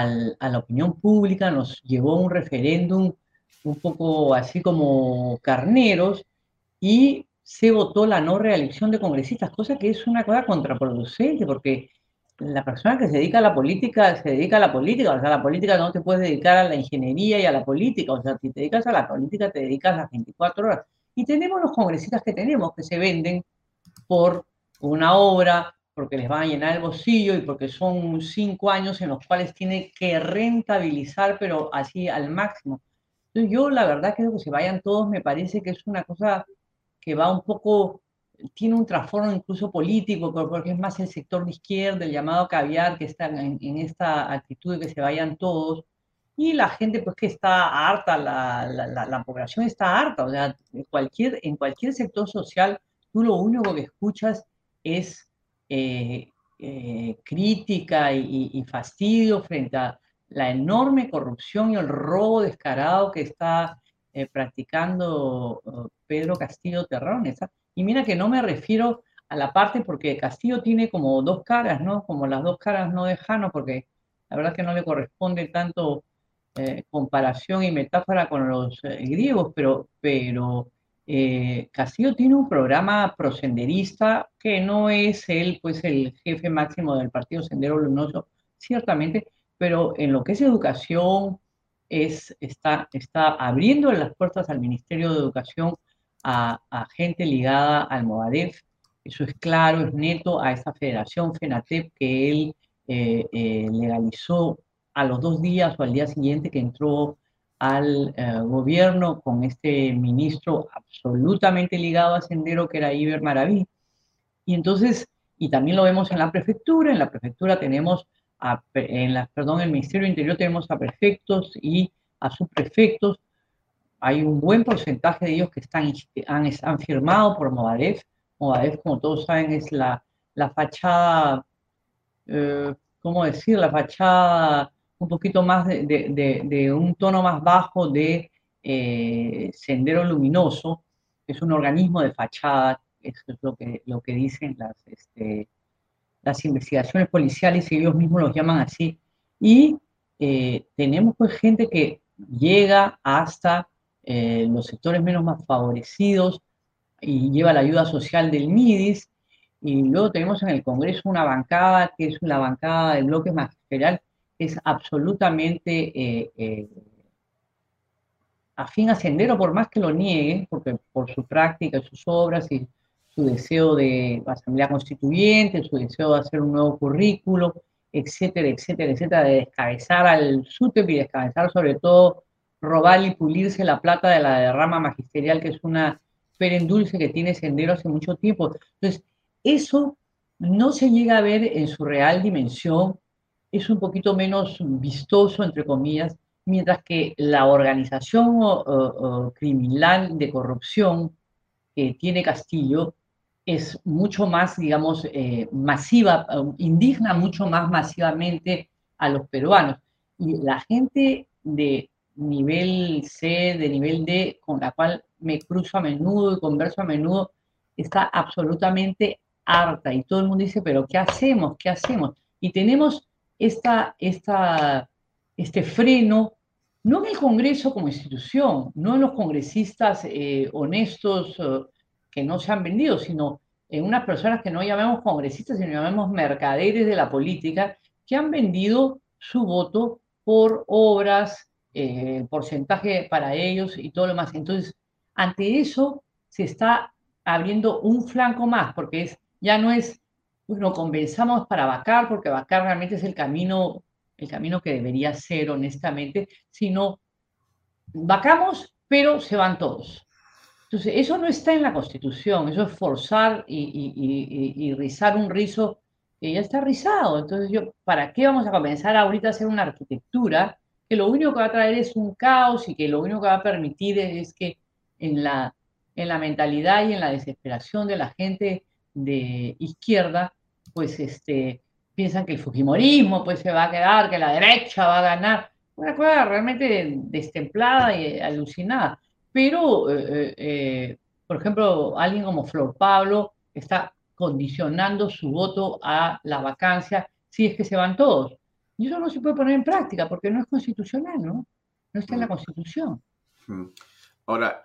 a la opinión pública, nos llevó a un referéndum un poco así como carneros, y se votó la no reelección de congresistas, cosa que es una cosa contraproducente, porque la persona que se dedica a la política se dedica a la política, o sea, la política no te puedes dedicar a la ingeniería y a la política, o sea, si te dedicas a la política te dedicas las 24 horas. Y tenemos los congresistas que tenemos, que se venden por una obra, porque les van a llenar el bolsillo y porque son cinco años en los cuales tiene que rentabilizar, pero así al máximo. Entonces yo la verdad creo que se vayan todos, me parece que es una cosa que va un poco, tiene un trasfondo incluso político, porque es más el sector de izquierda, el llamado caviar, que está en, esta actitud de que se vayan todos, y la gente pues que está harta, la, la, la, población está harta, o sea, en cualquier, en cualquier sector social, tú lo único que escuchas es eh, eh, crítica y, fastidio frente a la enorme corrupción y el robo descarado que está eh, practicando uh, Pedro Castillo Terrones. Y mira que no me refiero a la parte porque Castillo tiene como dos caras, ¿no? Como las dos caras no de Jano, porque la verdad que no le corresponde tanto comparación y metáfora con los griegos, pero, pero Castillo tiene un programa prosenderista que no es él, pues, el jefe máximo del Partido Sendero Luminoso, ciertamente, pero en lo que es educación, es, está, está abriendo las puertas al Ministerio de Educación a, gente ligada al Movadef. Eso es claro, es neto a esa federación FENATEP que él eh, eh, legalizó a los dos días o al día siguiente que entró al eh, gobierno con este ministro absolutamente ligado a Sendero que era Iber Maraví. Y entonces, y también lo vemos en la prefectura, en la prefectura tenemos en la, perdón, el Ministerio Interior tenemos a prefectos y a subprefectos. Hay un buen porcentaje de ellos que están, han, han firmado por Movadef. Movadef, como todos saben, es la, la fachada, eh, ¿cómo decir? La fachada un poquito más de, un tono más bajo de eh, Sendero Luminoso. Es un organismo de fachada, eso es lo que, lo que dicen las... Este, las investigaciones policiales, y ellos mismos los llaman así, y eh, tenemos pues gente que llega hasta eh, los sectores menos más favorecidos y lleva la ayuda social del MIDIS, y luego tenemos en el Congreso una bancada que es la bancada del bloque magisterial, es absolutamente eh, afín a Sendero, por más que lo niegue, porque por su práctica, sus obras y su deseo de asamblea constituyente, su deseo de hacer un nuevo currículo, etcétera, etcétera, etcétera, de descabezar al SUTEP y descabezar sobre todo, robar y pulirse la plata de la derrama magisterial, que es una pera en dulce que tiene Sendero hace mucho tiempo. Entonces, eso no se llega a ver en su real dimensión, es un poquito menos vistoso, entre comillas, mientras que la organización criminal de corrupción que tiene Castillo es mucho más, digamos, eh, masiva, um, indigna mucho más masivamente a los peruanos. Y la gente de nivel C, de nivel D, con la cual me cruzo a menudo y converso a menudo, está absolutamente harta. Y todo el mundo dice, pero ¿qué hacemos? ¿Qué hacemos? Y tenemos esta, este freno, no en el Congreso como institución, no en los congresistas eh, honestos, que no se han vendido, sino en unas personas que no llamemos congresistas, sino llamemos mercaderes de la política, que han vendido su voto por obras, eh, porcentaje para ellos y todo lo más. Entonces, ante eso se está abriendo un flanco más, porque es, ya no es, bueno, convenzamos para vacar, porque vacar realmente es el camino, el camino que debería ser, honestamente, sino vacamos, pero se van todos. Entonces, eso no está en la Constitución, eso es forzar y, rizar un rizo que ya está rizado. Entonces, yo, ¿para qué vamos a comenzar ahorita a hacer una arquitectura que lo único que va a traer es un caos y que lo único que va a permitir es que en la, en la mentalidad y en la desesperación de la gente de izquierda, pues este, piensan que el Fujimorismo pues, se va a quedar, que la derecha va a ganar. Una cosa realmente destemplada y alucinada. Pero, eh, eh, eh, por ejemplo, alguien como Flor Pablo está condicionando su voto a la vacancia si es que se van todos. Y eso no se puede poner en práctica porque no es constitucional, ¿no? No está en la Constitución. Ahora,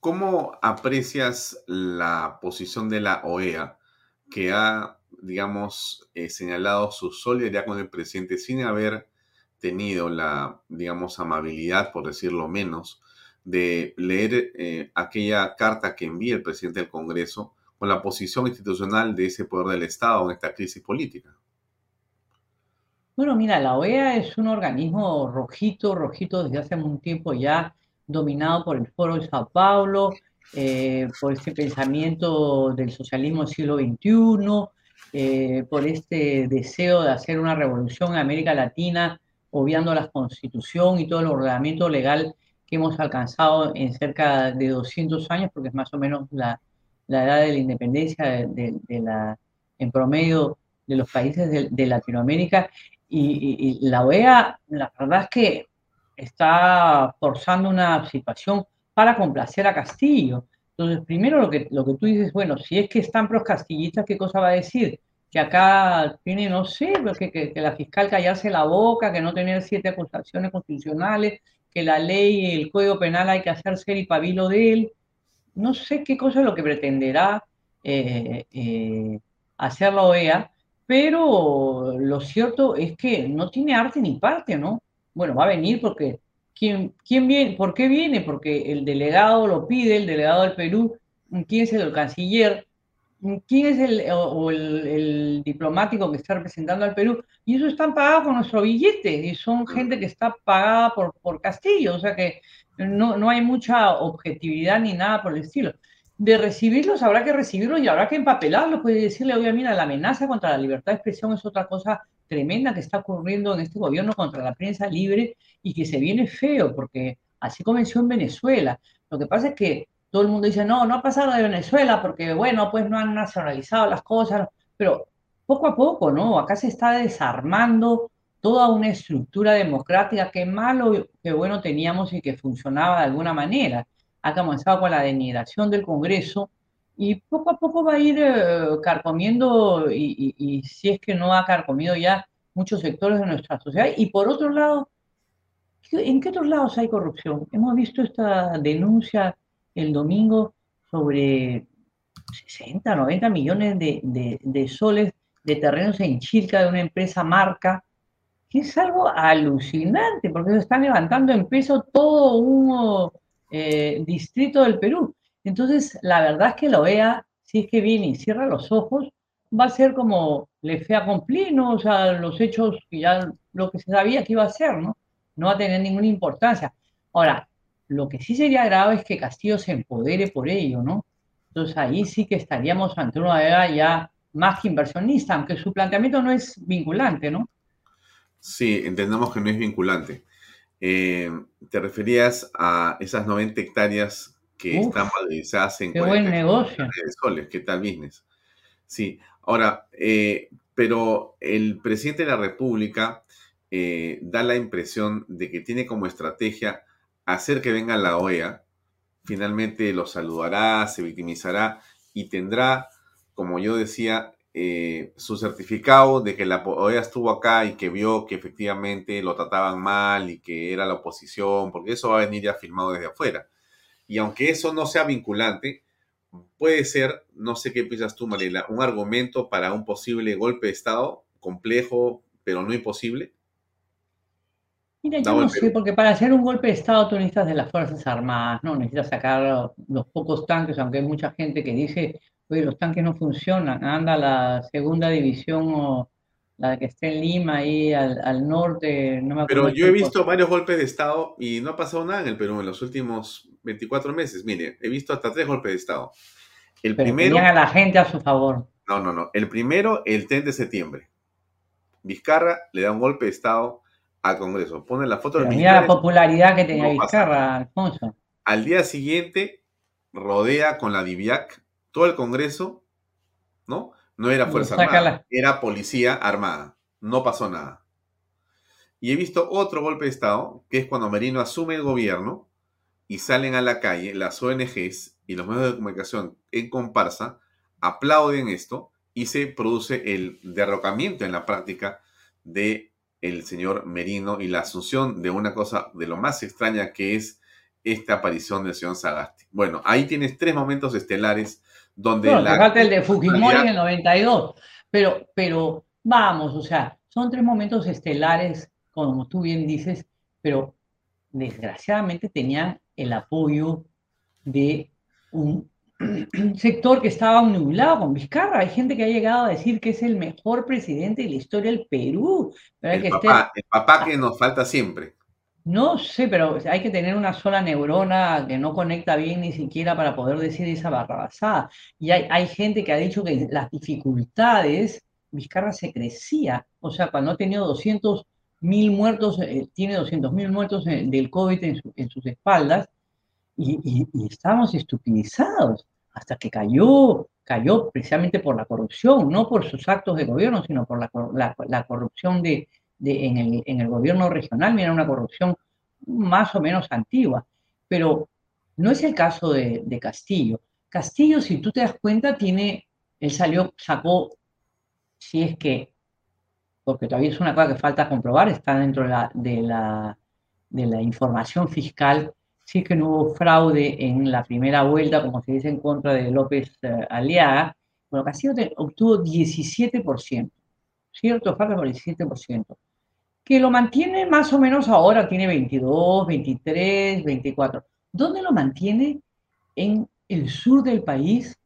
¿cómo aprecias la posición de la OEA que ha, digamos, señalado su solidaridad con el presidente sin haber tenido la, digamos, amabilidad, por decirlo menos, de leer eh, aquella carta que envía el presidente del Congreso con la posición institucional de ese poder del Estado en esta crisis política. Bueno, mira, la OEA es un organismo rojito, rojito desde hace un tiempo ya, dominado por el Foro de Sao Paulo, eh, por este pensamiento del socialismo del siglo XXI, eh, por este deseo de hacer una revolución en América Latina, obviando la constitución y todo el ordenamiento legal que hemos alcanzado en cerca de 200 años, porque es más o menos la, la edad de la independencia de, la, en promedio de los países de, Latinoamérica. Y, la OEA, la verdad es que está forzando una situación para complacer a Castillo. Entonces, primero lo que, lo que tú dices, bueno, si es que están pros castillistas, ¿qué cosa va a decir? Que acá tiene, no sé, que, que, que la fiscal callarse la boca, que no tener siete acusaciones constitucionales, que la ley, el código penal hay que hacerse el pabilo de él. No sé qué cosa es lo que pretenderá eh, eh, hacer la OEA, pero lo cierto es que no tiene arte ni parte, ¿no? Bueno, va a venir porque ¿quién, quién viene? ¿Por qué viene? Porque el delegado lo pide, el delegado del Perú, ¿quién es el canciller? quién es el, o, el, diplomático que está representando al Perú, y eso están pagados con nuestro billete, y son gente que está pagada por, por Castillo, o sea que no, no hay mucha objetividad ni nada por el estilo. De recibirlos habrá que recibirlos y habrá que empapelarlos, puede decirle, obviamente, la amenaza contra la libertad de expresión es otra cosa tremenda que está ocurriendo en este gobierno contra la prensa libre y que se viene feo, porque así comenzó en Venezuela. Lo que pasa es que todo el mundo dice, no, no ha pasado de Venezuela porque, bueno, pues no han nacionalizado las cosas, pero poco a poco, ¿no? Acá se está desarmando toda una estructura democrática que malo que bueno teníamos y que funcionaba de alguna manera. Ha comenzado con la denigración del Congreso y poco a poco va a ir eh, carcomiendo y, y, si es que no ha carcomido ya muchos sectores de nuestra sociedad. Y por otro lado, ¿en qué otros lados hay corrupción? Hemos visto esta denuncia el domingo sobre 60, 90 millones de, soles de terrenos en Chilca de una empresa marca, que es algo alucinante, porque se están levantando en peso todo un eh, distrito del Perú. Entonces, la verdad es que la OEA, si es que viene y cierra los ojos, va a ser como le fea cumplir, ¿no? O sea, los hechos que ya lo que se sabía que iba a ser, ¿no? No va a tener ninguna importancia. Ahora, lo que sí sería grave es que Castillo se empodere por ello, ¿no? Entonces ahí sí que estaríamos ante una era ya más que inversionista, aunque su planteamiento no es vinculante, ¿no? Sí, entendamos que no es vinculante. Eh, te referías a esas 90 hectáreas que están valorizadas en qué buen negocio. de soles. ¿Qué tal business? Sí, ahora, eh, pero el presidente de la República eh, da la impresión de que tiene como estrategia hacer que venga la OEA, finalmente lo saludará, se victimizará y tendrá, como yo decía, eh, su certificado de que la OEA estuvo acá y que vio que efectivamente lo trataban mal y que era la oposición, porque eso va a venir ya firmado desde afuera. Y aunque eso no sea vinculante, puede ser, no sé qué piensas tú, Mariela, un argumento para un posible golpe de Estado complejo, pero no imposible. Mira, yo no sé, porque para hacer un golpe de Estado tú necesitas de las Fuerzas Armadas, ¿no? Necesitas sacar los pocos tanques, aunque hay mucha gente que dice, oye, los tanques no funcionan, anda la segunda división o la que está en Lima, ahí al, al norte, no me Pero acuerdo yo he visto varios golpes de Estado y no ha pasado nada en el Perú en los últimos 24 meses. Mire, he visto hasta tres golpes de Estado. El pero primero, tenían a la gente a su favor. no, no, no. El primero, el 3 de septiembre. Vizcarra le da un golpe de Estado al Congreso. Pone la foto Pero del mira la popularidad que tenía pasa Vizcarra, Alfonso. Al día siguiente, rodea con la DIVIAC todo el Congreso, ¿no? No era Fuerza Armada, era Policía Armada. No pasó nada. Y he visto otro golpe de Estado, que es cuando Merino asume el gobierno y salen a la calle las ONGs y los medios de comunicación en comparsa, aplauden esto y se produce el derrocamiento en la práctica de el señor Merino y la asunción de una cosa de lo más extraña que es esta aparición del señor Sagasti. Bueno, ahí tienes tres momentos estelares donde No, la falta el de Fujimori en el personalidad- 92. Pero, pero vamos, o sea, son tres momentos estelares, como tú bien dices, pero desgraciadamente tenían el apoyo de un sector que estaba nublado con Vizcarra. Hay gente que ha llegado a decir que es el mejor presidente de la historia del Perú. Pero hay el que estar- papá, el papá que nos falta siempre. no sé, pero hay que tener una sola neurona que no conecta bien ni siquiera para poder decir esa barrabasada. Y hay, hay gente que ha dicho que las dificultades, Vizcarra se crecía. O sea, cuando ha tenido 200 mil muertos, eh, tiene 200 mil muertos eh, del COVID en, su- sus espaldas, y, y, estábamos estupidizados hasta que cayó, cayó precisamente por la corrupción, no por sus actos de gobierno, sino por la, cor- la- la corrupción de, de- en, el, en el gobierno regional, mira, una corrupción más o menos antigua. Pero no es el caso de, de Castillo. Castillo, si tú te das cuenta, tiene, él salió, sacó, si es que, porque todavía es una cosa que falta comprobar, está dentro de la, de la, información fiscal, si es que no hubo fraude en la primera vuelta, como se dice en contra de López eh, Aliaga, bueno, Castillo obtuvo 17%, ¿cierto? Falta por el 17%, que lo mantiene más o menos ahora, tiene 22, 23, 24. ¿Dónde lo mantiene? En el sur del país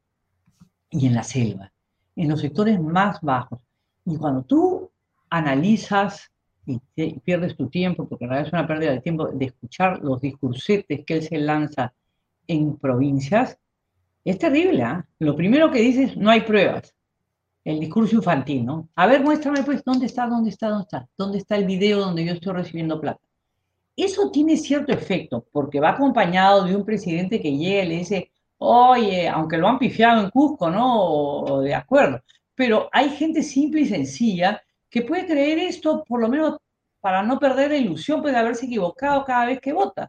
y en la selva, en los sectores más bajos. Y cuando tú analizas y te- pierdes tu tiempo, porque en realidad es una pérdida de tiempo, de escuchar los discursetes que él se lanza en provincias, es terrible. ¿ah? Lo primero que dice es, no hay pruebas. El discurso infantil, ¿no? A ver, muéstrame pues, ¿dónde está, dónde está, dónde está? ¿Dónde está el video donde yo estoy recibiendo plata? Eso tiene cierto efecto, porque va acompañado de un presidente que llega y le dice, oye, aunque lo han pifiado en Cusco, ¿no? O de acuerdo, pero hay gente simple y sencilla que puede creer esto, por lo menos para no perder la ilusión pues, de haberse equivocado cada vez que vota.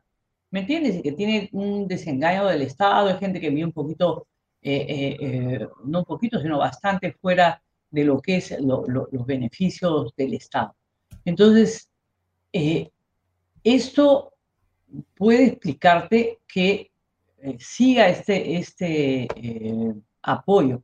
¿Me entiendes? Y que tiene un desengaño del Estado, hay gente que vive un poquito, eh, eh, eh, no un poquito, sino bastante fuera de lo que es lo- lo- los beneficios del Estado. Entonces, esto puede explicarte que siga este, este apoyo.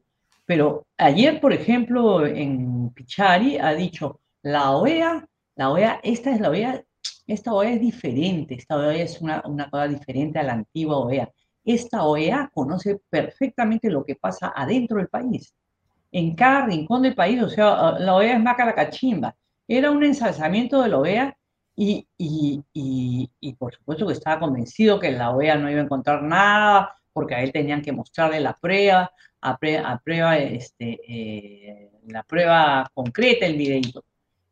Pero ayer, por ejemplo, en Pichari ha dicho, la OEA, la OEA, esta es la OEA, esta OEA es diferente, esta OEA es una, cosa diferente a la antigua OEA. Esta OEA conoce perfectamente lo que pasa adentro del país, en cada rincón del país, o sea, la OEA es maca la cachimba. Era un ensalzamiento de la OEA y, y, y, y por supuesto que estaba convencido que la OEA no iba a encontrar nada, porque a él tenían que mostrarle la prueba, a, pre- a prueba, este, eh, la prueba concreta, el videito.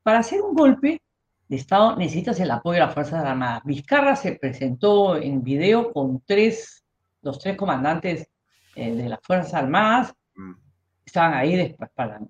Para hacer un golpe de Estado necesitas el apoyo de las Fuerzas Armadas. Vizcarra se presentó en video con tres, los tres comandantes eh, de las Fuerzas Armadas, estaban ahí despalando.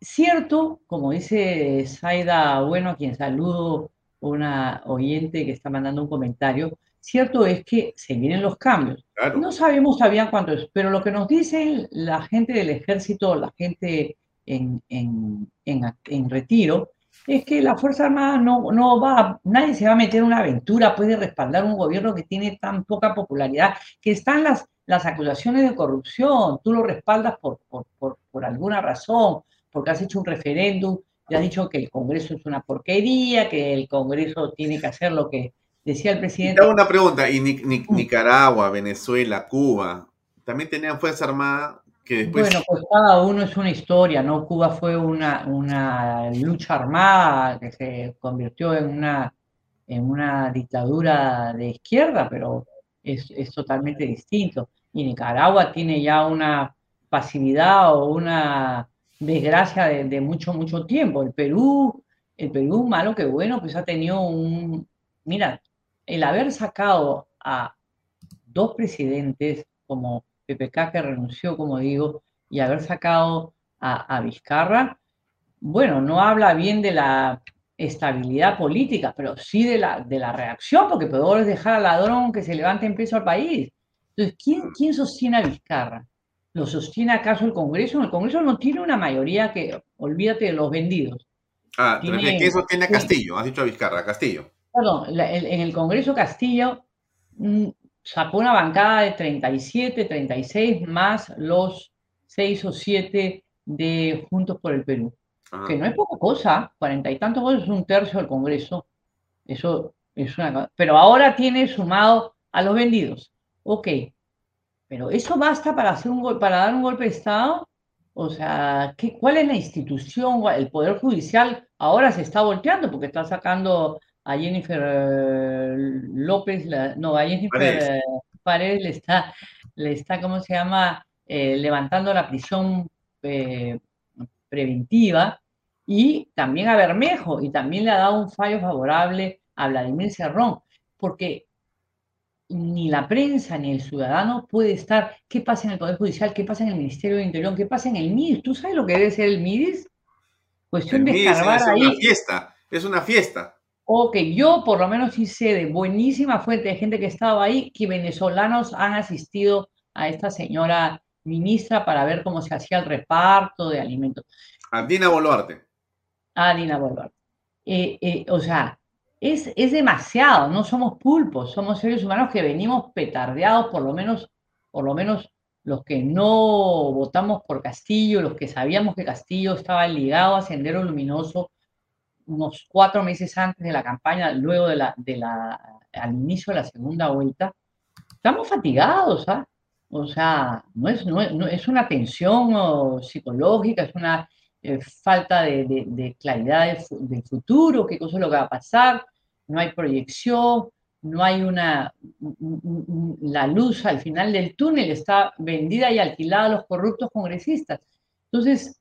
Cierto, como dice Zaida Bueno, a quien saludo, una oyente que está mandando un comentario, cierto es que se vienen los cambios. No sabemos todavía cuánto es, pero lo que nos dicen la gente del ejército, la gente en, en, en, en retiro, es que la Fuerza Armada no, no va, nadie se va a meter en una aventura, puede respaldar un gobierno que tiene tan poca popularidad, que están las, las acusaciones de corrupción, tú lo respaldas por, por, por, por alguna razón, porque has hecho un referéndum Ya has dicho que el Congreso es una porquería, que el Congreso tiene que hacer lo que decía el presidente. Hago una pregunta, y Nicaragua, Venezuela, Cuba, también tenían Fuerza Armada que después... Bueno, pues cada uno es una historia, ¿no? Cuba fue una, una lucha armada que se convirtió en una, en una dictadura de izquierda, pero es, es totalmente distinto. Y Nicaragua tiene ya una pasividad o una desgracia de, mucho, mucho tiempo. El Perú, el Perú, malo que bueno, pues ha tenido un... Mira, el haber sacado a dos presidentes como PPK que renunció, como digo, y haber sacado a, Vizcarra, bueno, no habla bien de la estabilidad política, pero sí de la, de la reacción, porque peor es dejar al ladrón que se levante en peso al país. Entonces, ¿quién, ¿quién sostiene a Vizcarra? ¿Lo sostiene acaso el Congreso? El Congreso no tiene una mayoría que, olvídate de los vendidos. Ah, tiene, ¿quién sostiene a Castillo? Has dicho a Vizcarra, Castillo. Perdón, en el Congreso Castillo mm, sacó una bancada de 37, 36, más los 6 o 7 de Juntos por el Perú. Ah. Que no es poca cosa, cuarenta y tantos votos es un tercio del Congreso. Eso es una Pero ahora tiene sumado a los vendidos. Ok, pero ¿eso basta para, hacer un, para dar un golpe de Estado? O sea, ¿qué, ¿cuál es la institución? El Poder Judicial ahora se está volteando porque está sacando a Jennifer eh, López, no, a Jennifer Paredes, le está, le está, ¿cómo se llama? Eh, levantando la prisión eh, preventiva y también a Bermejo y también le ha dado un fallo favorable a Vladimir Cerrón, porque ni la prensa ni el ciudadano puede estar, ¿qué pasa en el Poder Judicial? ¿Qué pasa en el Ministerio de Interior? ¿Qué pasa en el MIDIS? ¿Tú sabes lo que debe ser el MIDIS? Cuestión de escarbar ahí. Es una fiesta, es una fiesta. Ok, yo por lo menos sí sé de buenísima fuente de gente que estaba ahí que venezolanos han asistido a esta señora ministra para ver cómo se hacía el reparto de alimentos. A Dina Boluarte. A Dina Boluarte. Eh, eh, o sea, es, demasiado, no somos pulpos, somos seres humanos que venimos petardeados, por lo menos, por lo menos los que no votamos por Castillo, los que sabíamos que Castillo estaba ligado a Sendero Luminoso unos cuatro meses antes de la campaña, luego de la, de la, al inicio de la segunda vuelta, estamos fatigados, ¿ah? O sea, no es, no es, una tensión psicológica, es una eh, falta de, claridad del, futuro, qué cosa es lo que va a pasar, no hay proyección, no hay una, la luz al final del túnel está vendida y alquilada a los corruptos congresistas. Entonces,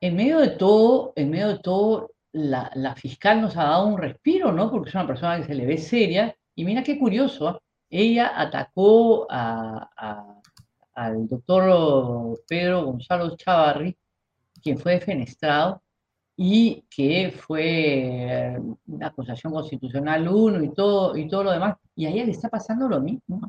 en medio de todo, en medio de todo, la, fiscal nos ha dado un respiro, ¿no? Porque es una persona que se le ve seria. Y mira qué curioso, ella atacó al doctor Pedro Gonzalo Chavarri quien fue defenestrado y que fue una acusación constitucional uno y todo, y todo lo demás, y a ella le está pasando lo mismo.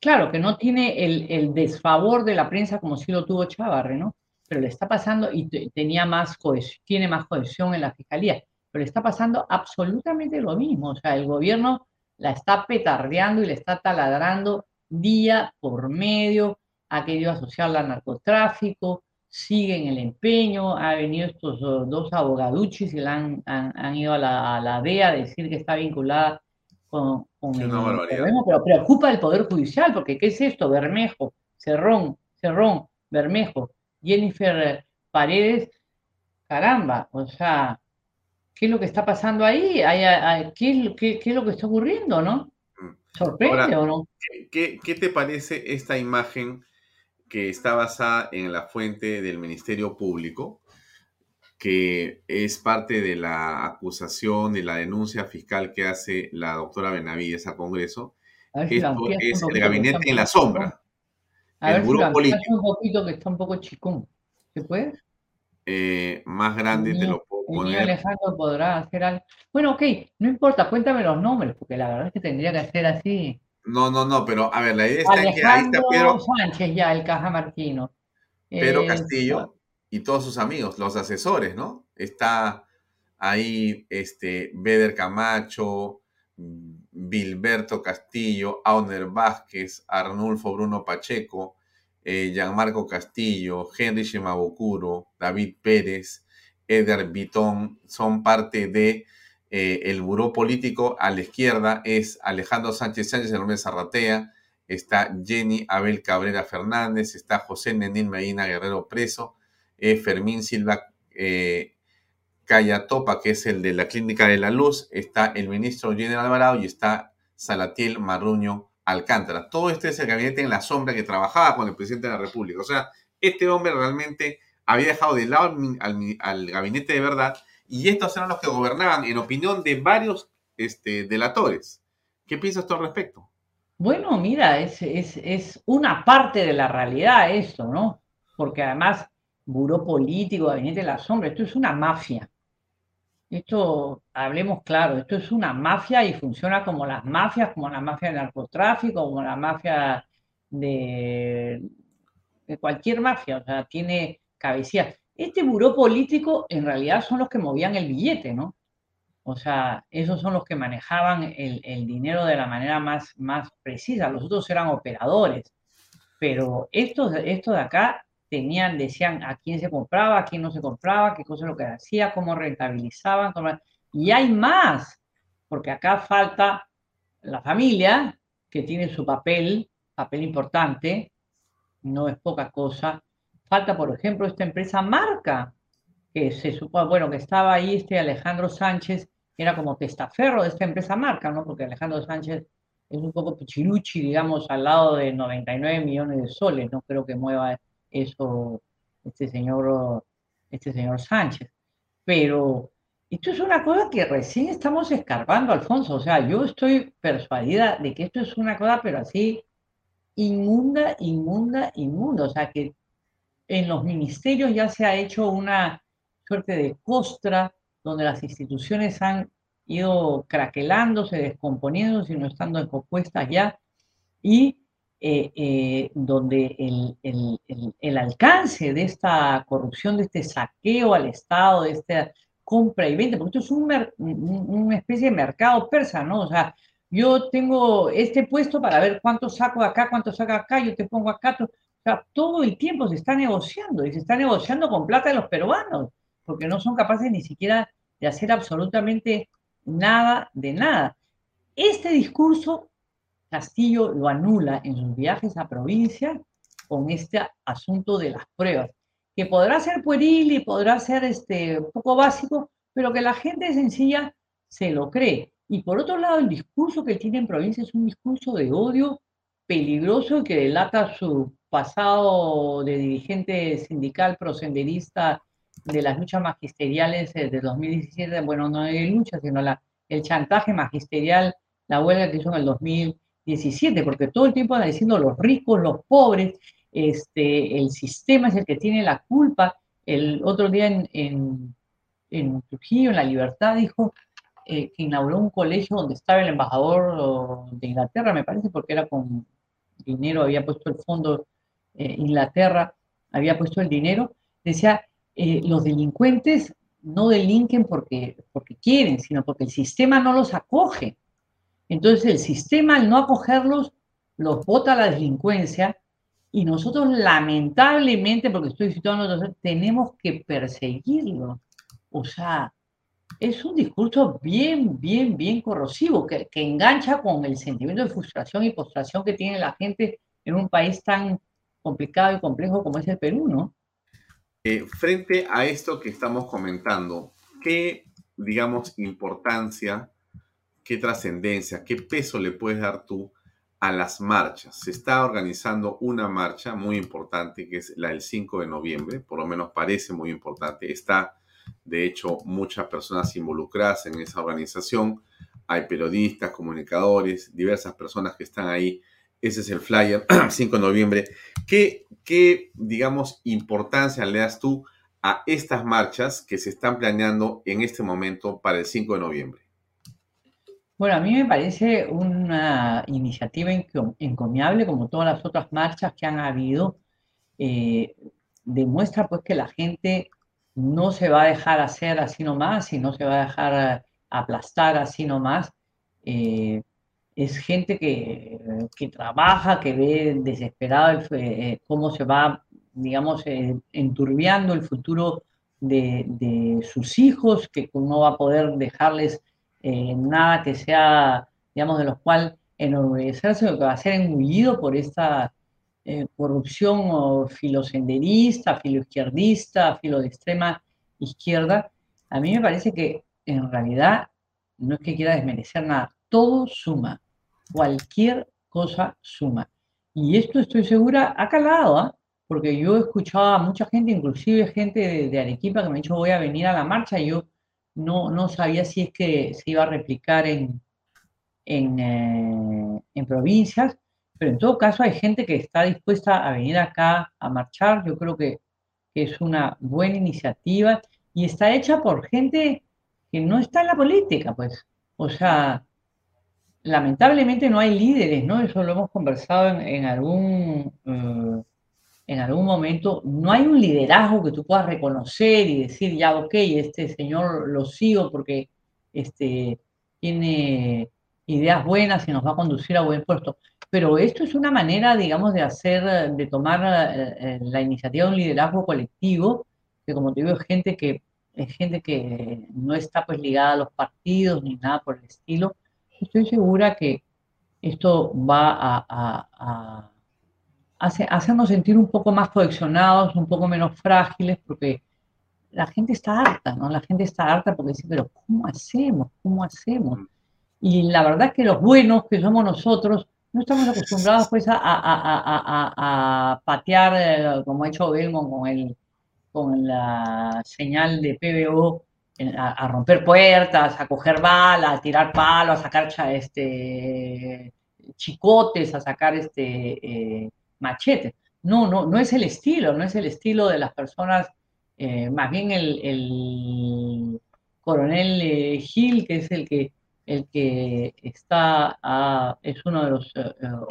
Claro que no tiene el, desfavor de la prensa como si lo tuvo Chavarre, ¿no? Pero le está pasando y tenía más cohesión, tiene más cohesión en la fiscalía, pero le está pasando absolutamente lo mismo. O sea, el gobierno la está petardeando y le está taladrando día por medio, ha querido asociarla al narcotráfico, siguen el empeño, ha venido estos dos abogaduchis y la han, han, ido a la, a la, DEA a decir que está vinculada con, con el problema, pero preocupa el Poder Judicial, porque ¿qué es esto? Bermejo, Cerrón, Cerrón, Bermejo, Jennifer Paredes, caramba, o sea, ¿qué es lo que está pasando ahí? ¿Qué, qué, qué es lo que está ocurriendo, no? Mm. ¿Sorprende o no? ¿qué, ¿Qué te parece esta imagen? que está basada en la fuente del Ministerio Público, que es parte de la acusación, de la denuncia fiscal que hace la doctora Benavides al Congreso. Esto es el gabinete en la sombra. A el ver político. un poquito que está un poco chicón. ¿Se puede? Eh, más grande te lo puedo poner. Alejandro podrá hacer algo. Bueno, ok, no importa, cuéntame los nombres, porque la verdad es que tendría que hacer así. No, no, no, pero a ver, la idea está en que ahí está Pedro. Sánchez ya, el Cajamarquino. Pedro eh, Castillo y todos sus amigos, los asesores, ¿no? Está ahí este Beder Camacho, Bilberto Castillo, Auner Vázquez, Arnulfo Bruno Pacheco, eh, Gianmarco Castillo, Henry Shimabukuro, David Pérez, Eder Bitón son parte de eh, el buró político. A la izquierda es Alejandro Sánchez Sánchez, hombre Zarratea, está Jenny Abel Cabrera Fernández, está José Nenil Medina Guerrero preso, eh, Fermín Silva eh, Topa, que es el de la Clínica de la Luz, está el ministro General Alvarado y está Salatiel Marruño Alcántara. Todo este es el gabinete en la sombra que trabajaba con el presidente de la República. O sea, este hombre realmente había dejado de lado al, gabinete de verdad y estos eran los que gobernaban, en opinión de varios este, delatores. ¿Qué piensas tú al respecto? Bueno, mira, es, es, una parte de la realidad esto, ¿no? Porque además, buró político, gabinete de la sombra, esto es una mafia. Esto, hablemos claro, esto es una mafia y funciona como las mafias, como la mafia del narcotráfico, como la mafia de, cualquier mafia, o sea, tiene cabecía. Este buró político en realidad son los que movían el billete, ¿no? O sea, esos son los que manejaban el, dinero de la manera más, más precisa. Los otros eran operadores. Pero estos, estos de acá tenían, decían a quién se compraba, a quién no se compraba, qué cosa lo que hacía, cómo rentabilizaban. Y hay más, porque acá falta la familia, que tiene su papel, papel importante, no es poca cosa. Falta, por ejemplo, esta empresa Marca, que se supone, bueno, que estaba ahí este Alejandro Sánchez, era como testaferro de esta empresa Marca, ¿no? Porque Alejandro Sánchez es un poco pichiruchi, digamos, al lado de 99 millones de soles, no creo que mueva eso este señor, este señor Sánchez. Pero esto es una cosa que recién estamos escarbando, Alfonso. O sea, yo estoy persuadida de que esto es una cosa, pero así inmunda, inmunda, inmunda. O sea, que en los ministerios ya se ha hecho una suerte de costra donde las instituciones han ido craquelándose, descomponiéndose y no estando descompuestas ya, y eh, eh, donde el, alcance de esta corrupción, de este saqueo al Estado, de esta compra y venta, porque esto es una especie de mercado persa, ¿no? O sea, yo tengo este puesto para ver cuánto saco acá, cuánto saco acá, yo te pongo acá. O sea, todo el tiempo se está negociando y se está negociando con plata de los peruanos, porque no son capaces ni siquiera de hacer absolutamente nada de nada. Este discurso Castillo lo anula en sus viajes a provincia con este asunto de las pruebas, que podrá ser pueril y podrá ser este, poco básico, pero que la gente sencilla se lo cree. Y por otro lado, el discurso que tiene en provincia es un discurso de odio peligroso que delata su pasado de dirigente sindical prosenderista de las luchas magisteriales de 2017, bueno, no de lucha, sino el chantaje magisterial, la huelga que hizo en el 2017, porque todo el tiempo anda diciendo los ricos, los pobres, este, el sistema es el que tiene la culpa. El otro día en, en, en Trujillo, en La Libertad, dijo eh, que inauguró un colegio donde estaba el embajador de Inglaterra, me parece, porque era con dinero, había puesto el fondo eh, Inglaterra, había puesto el dinero, decía, eh, los delincuentes no delinquen porque, porque quieren, sino porque el sistema no los acoge. Entonces el sistema al no acogerlos los bota a la delincuencia y nosotros lamentablemente, porque estoy citando, tenemos que perseguirlos. O sea, es un discurso bien, bien, bien corrosivo, que, engancha con el sentimiento de frustración y postración que tiene la gente en un país tan complicado y complejo como es el Perú, ¿no? Eh, frente a esto que estamos comentando, ¿qué, digamos, importancia, qué trascendencia, qué peso le puedes dar tú a las marchas? Se está organizando una marcha muy importante, que es la del 5 de noviembre, por lo menos parece muy importante. Está de hecho, muchas personas involucradas en esa organización. Hay periodistas, comunicadores, diversas personas que están ahí. Ese es el flyer, 5 de noviembre. ¿Qué, qué, digamos, importancia le das tú a estas marchas que se están planeando en este momento para el 5 de noviembre? Bueno, a mí me parece una iniciativa encomiable, como todas las otras marchas que han habido. Eh, demuestra pues que la gente no se va a dejar hacer así nomás y no se va a dejar eh, aplastar así nomás. Eh, es gente que, trabaja, que ve desesperado cómo se va, digamos, enturbiando el futuro de, sus hijos, que no va a poder dejarles eh, nada que sea, digamos, de los cuales enorgullecerse, lo que va a ser engullido por esta eh, corrupción o filosenderista, filoizquierdista, filo de extrema izquierda, a mí me parece que en realidad no es que quiera desmerecer nada, todo suma, cualquier cosa suma. Y esto estoy segura ha calado, ¿ah? porque yo he escuchado a mucha gente, inclusive gente de, Arequipa, que me ha dicho voy a venir a la marcha, y yo no, no sabía si es que se iba a replicar en, en, eh, en provincias, pero en todo caso hay gente que está dispuesta a venir acá a marchar, yo creo que es una buena iniciativa y está hecha por gente que no está en la política, pues. O sea, lamentablemente no hay líderes, ¿no? Eso lo hemos conversado en, algún, eh, en algún momento. No hay un liderazgo que tú puedas reconocer y decir, ya, ok, este señor lo sigo porque este, tiene ideas buenas y nos va a conducir a buen puesto. Pero esto es una manera, digamos, de hacer, de tomar eh, eh, la iniciativa de un liderazgo colectivo, que como te digo, es gente que, es gente que no está pues ligada a los partidos ni nada por el estilo, estoy segura que esto va a, hacernos sentir un poco más coleccionados, un poco menos frágiles, porque la gente está harta, ¿no? La gente está harta porque dice, pero ¿cómo hacemos? ¿Cómo hacemos? Y la verdad es que los buenos que somos nosotros, no estamos acostumbrados pues a, patear, eh, como ha hecho Belmont con, el, con la señal de PBO a, romper puertas, a coger balas, a tirar palos, a sacar este, chicotes, a sacar este, eh, machetes. No, no, no es el estilo, no es el estilo de las personas, eh, más bien el, coronel eh, Gil, que es el que, el que está, es uno de los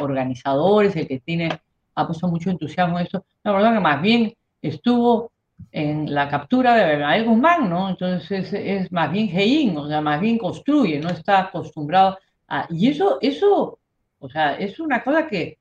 organizadores, el que tiene, ha puesto mucho entusiasmo en eso. La verdad que más bien estuvo en la captura de Abimael Guzmán, ¿no? Entonces es, más bien Hein, o sea, más bien construye, no está acostumbrado a... Y eso, eso, o sea, es una cosa que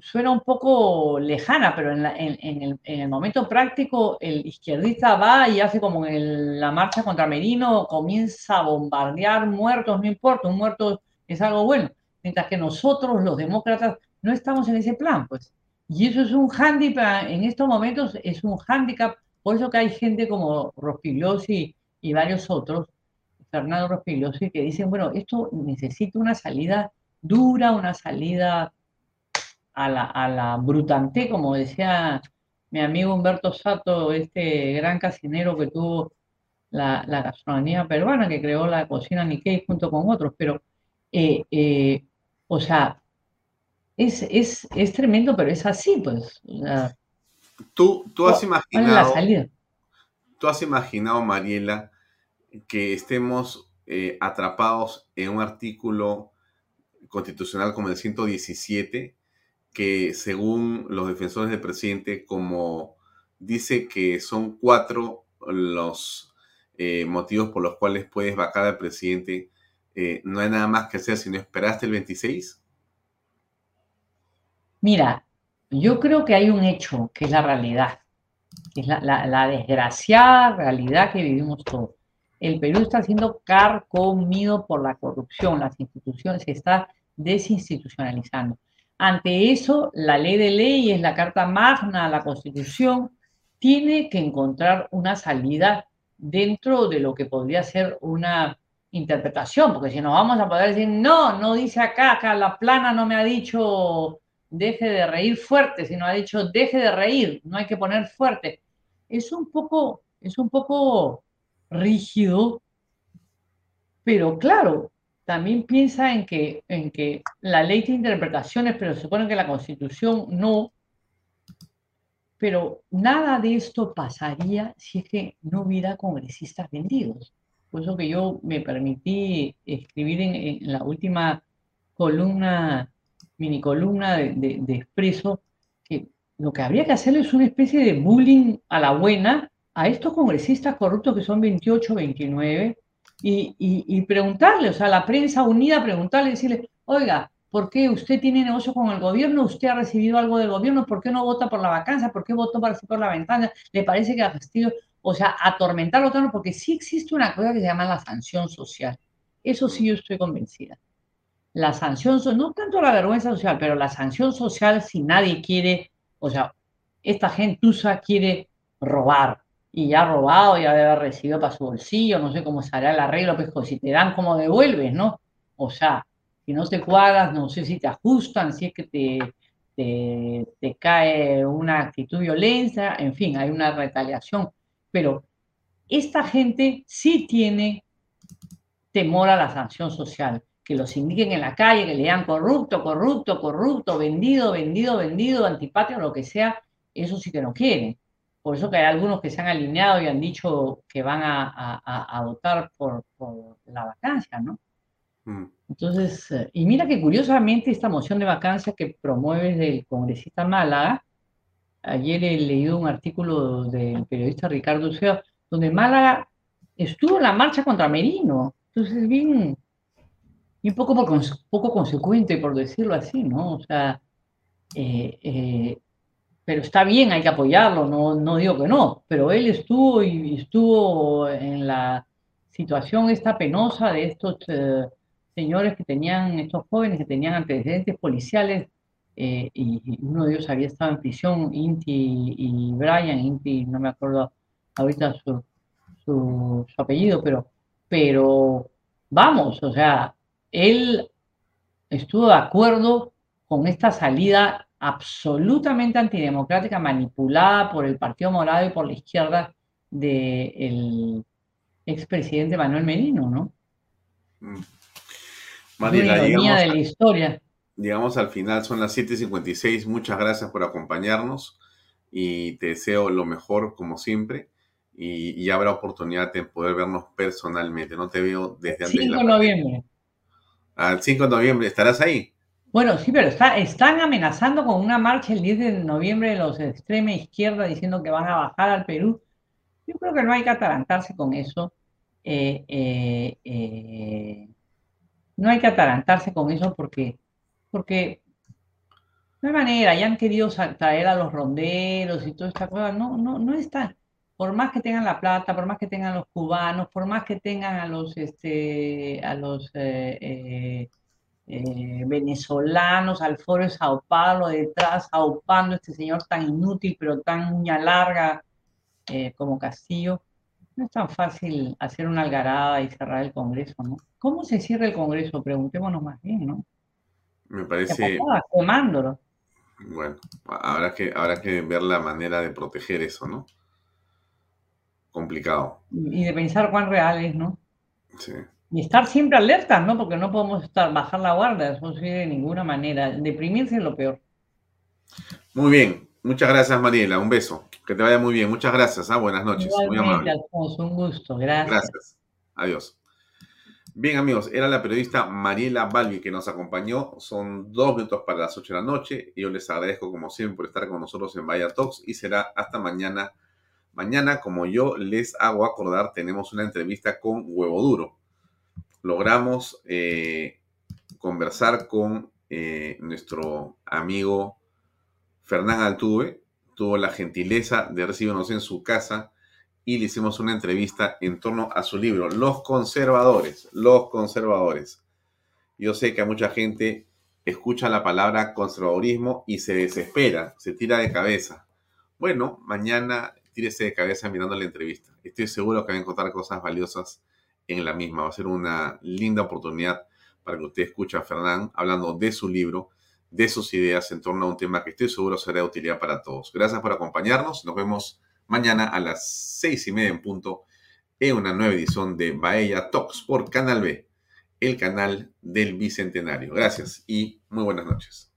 suena un poco lejana, pero en, el, momento práctico el izquierdista va y hace como en la marcha contra Merino, comienza a bombardear muertos, no importa, un muerto es algo bueno, mientras que nosotros los demócratas no estamos en ese plan, pues. Y eso es un hándicap, en estos momentos es un hándicap, por eso que hay gente como Rospigliosi y varios otros, Fernando Rospigliosi, que dicen, bueno, esto necesita una salida dura, una salida a la, a la brutante, como decía mi amigo Humberto Sato, este gran casinero que tuvo la, gastronomía peruana, que creó la cocina Nikkei junto con otros, pero, eh, eh, o sea, es, es, tremendo, pero es así, pues. tú, tú has imaginado. Tú has imaginado, Mariela, que estemos eh, atrapados en un artículo constitucional como el 117, que según los defensores del presidente, como dice que son cuatro los eh, motivos por los cuales puedes vacar al presidente, eh, no hay nada más que hacer sino esperar hasta el 26? Mira, yo creo que hay un hecho que es la realidad, es la, desgraciada realidad que vivimos todos. El Perú está siendo carcomido por la corrupción, las instituciones se está desinstitucionalizando. Ante eso, la ley de leyes, la Carta Magna, la Constitución, tiene que encontrar una salida dentro de lo que podría ser una interpretación, porque si no vamos a poder decir, no, no dice acá, acá la plana no me ha dicho deje de reír fuerte, sino ha dicho deje de reír, no hay que poner fuerte. Es un poco, es un poco rígido, pero claro, también piensa en que, en que la ley tiene interpretaciones, pero se supone que la constitución no. Pero nada de esto pasaría si es que no hubiera congresistas vendidos. Por eso que yo me permití escribir en la última columna mini columna de, Expreso, que lo que habría que hacer es una especie de bullying a la buena a estos congresistas corruptos que son 28, 29, y, y, preguntarle, o sea, la prensa unida, preguntarle, decirle, oiga, ¿por qué usted tiene negocio con el gobierno? ¿Usted ha recibido algo del gobierno? ¿Por qué no vota por la vacancia? ¿Por qué votó para por la ventana? ¿Le parece que a Castillo? o sea, atormentarlo tanto, porque sí existe una cosa que se llama la sanción social. Eso sí yo estoy convencida. La sanción, no tanto la vergüenza social, pero la sanción social si nadie quiere, o sea, esta gentuza quiere robar y ya robado, ya debe haber recibido para su bolsillo, no sé cómo será el arreglo, pues si te dan, ¿cómo devuelves, no? O sea, si no te cuadras, no sé si te ajustan, si es que te, te, cae una actitud violenta, en fin, hay una retaliación. Pero esta gente sí tiene temor a la sanción social, que los indiquen en la calle, que le digan corrupto, corrupto, corrupto, vendido, vendido, vendido, antipatio, lo que sea, eso sí que no quieren. Por eso que hay algunos que se han alineado y han dicho que van a, votar por, por, la vacancia, ¿no? Mm. Entonces, eh, y mira que curiosamente esta moción de vacancia que promueve el congresista Málaga, ayer he leído un artículo del periodista Ricardo Sea, donde Málaga estuvo en la marcha contra Merino. Entonces, bien, un poco, poco consecuente, por decirlo así, ¿no? O sea, eh, eh, pero está bien, hay que apoyarlo, no, no digo que no, pero él estuvo y estuvo en la situación esta penosa de estos señores que tenían, estos jóvenes que tenían antecedentes policiales, eh, y, uno de ellos había estado en prisión, Inti y Brian, Inti, no me acuerdo ahorita su, su, apellido, pero, pero vamos, o sea, él estuvo de acuerdo con esta salida absolutamente antidemocrática, manipulada por el Partido Morado y por la izquierda del expresidente Manuel Merino, ¿no? Mm. Mariela, llegamos, de la historia. Llegamos al final, son las 7.56. Muchas gracias por acompañarnos y te deseo lo mejor como siempre. Y, habrá oportunidad de poder vernos personalmente. No te veo desde antes 5 de noviembre. Al 5 de noviembre, ¿estarás ahí? Bueno, sí, pero está, están amenazando con una marcha el 10 de noviembre de los extrema izquierda diciendo que van a bajar al Perú. Yo creo que no hay que atarantarse con eso. eh, eh, eh no hay que atarantarse con eso porque, porque no hay manera, ya han querido traer a los ronderos y toda esta cosa, no, no, no está. Por más que tengan la plata, por más que tengan los cubanos, por más que tengan a los, este, a los eh, eh, eh, venezolanos, al foro de Sao Paulo detrás, aupando este señor tan inútil, pero tan uña larga como Castillo, no es tan fácil hacer una algarada y cerrar el Congreso, ¿no? ¿Cómo se cierra el Congreso? Preguntémonos más bien, ¿no? Me parece... Quemándolo. Bueno, habrá que, habrá que ver la manera de proteger eso, ¿no? Complicado. Y de pensar cuán real es, ¿no? Sí. Y estar siempre alertas, ¿no? Porque no podemos estar, bajar la guardia, eso sí de ninguna manera. Deprimirse es lo peor. Muy bien, Muchas gracias, Mariela. Un beso. Que te vaya muy bien. Muchas gracias. ¿ah? Buenas noches. muy amable. un gusto. Gracias. Gracias. Adiós. Bien, amigos, era la periodista Mariela Balbi que nos acompañó. Son dos minutos para las ocho de la noche. Y yo les agradezco, como siempre, por estar con nosotros en Vaya Talks. Y será hasta mañana. Mañana, como yo les hago acordar, tenemos una entrevista con Huevo Duro. Logramos eh, conversar con eh, nuestro amigo Fernán Altuve tuvo la gentileza de recibirnos en su casa y le hicimos una entrevista en torno a su libro, Los conservadores, los conservadores. Yo sé que a mucha gente escucha la palabra conservadurismo y se desespera, se tira de cabeza. Bueno, mañana tírese de cabeza mirando la entrevista. Estoy seguro que va a encontrar cosas valiosas en la misma. Va a ser una linda oportunidad para que usted escuche a Fernán hablando de su libro de sus ideas en torno a un tema que estoy seguro será de utilidad para todos. Gracias por acompañarnos. Nos vemos mañana a las seis y media en punto en una nueva edición de Baella Talks por Canal B, el canal del Bicentenario. Gracias y muy buenas noches.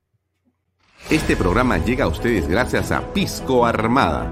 Este programa llega a ustedes gracias a Pisco Armada.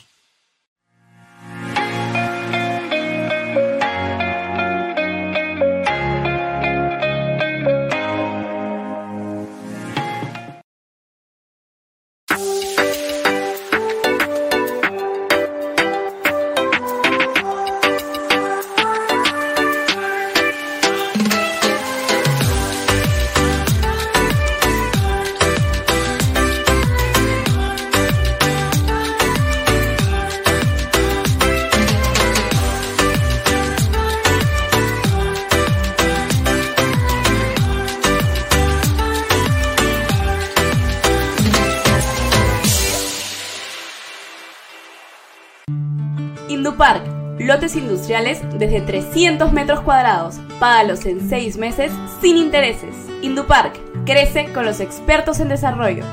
Industriales desde 300 metros cuadrados. Págalos en 6 meses sin intereses. Indupark, crece con los expertos en desarrollo.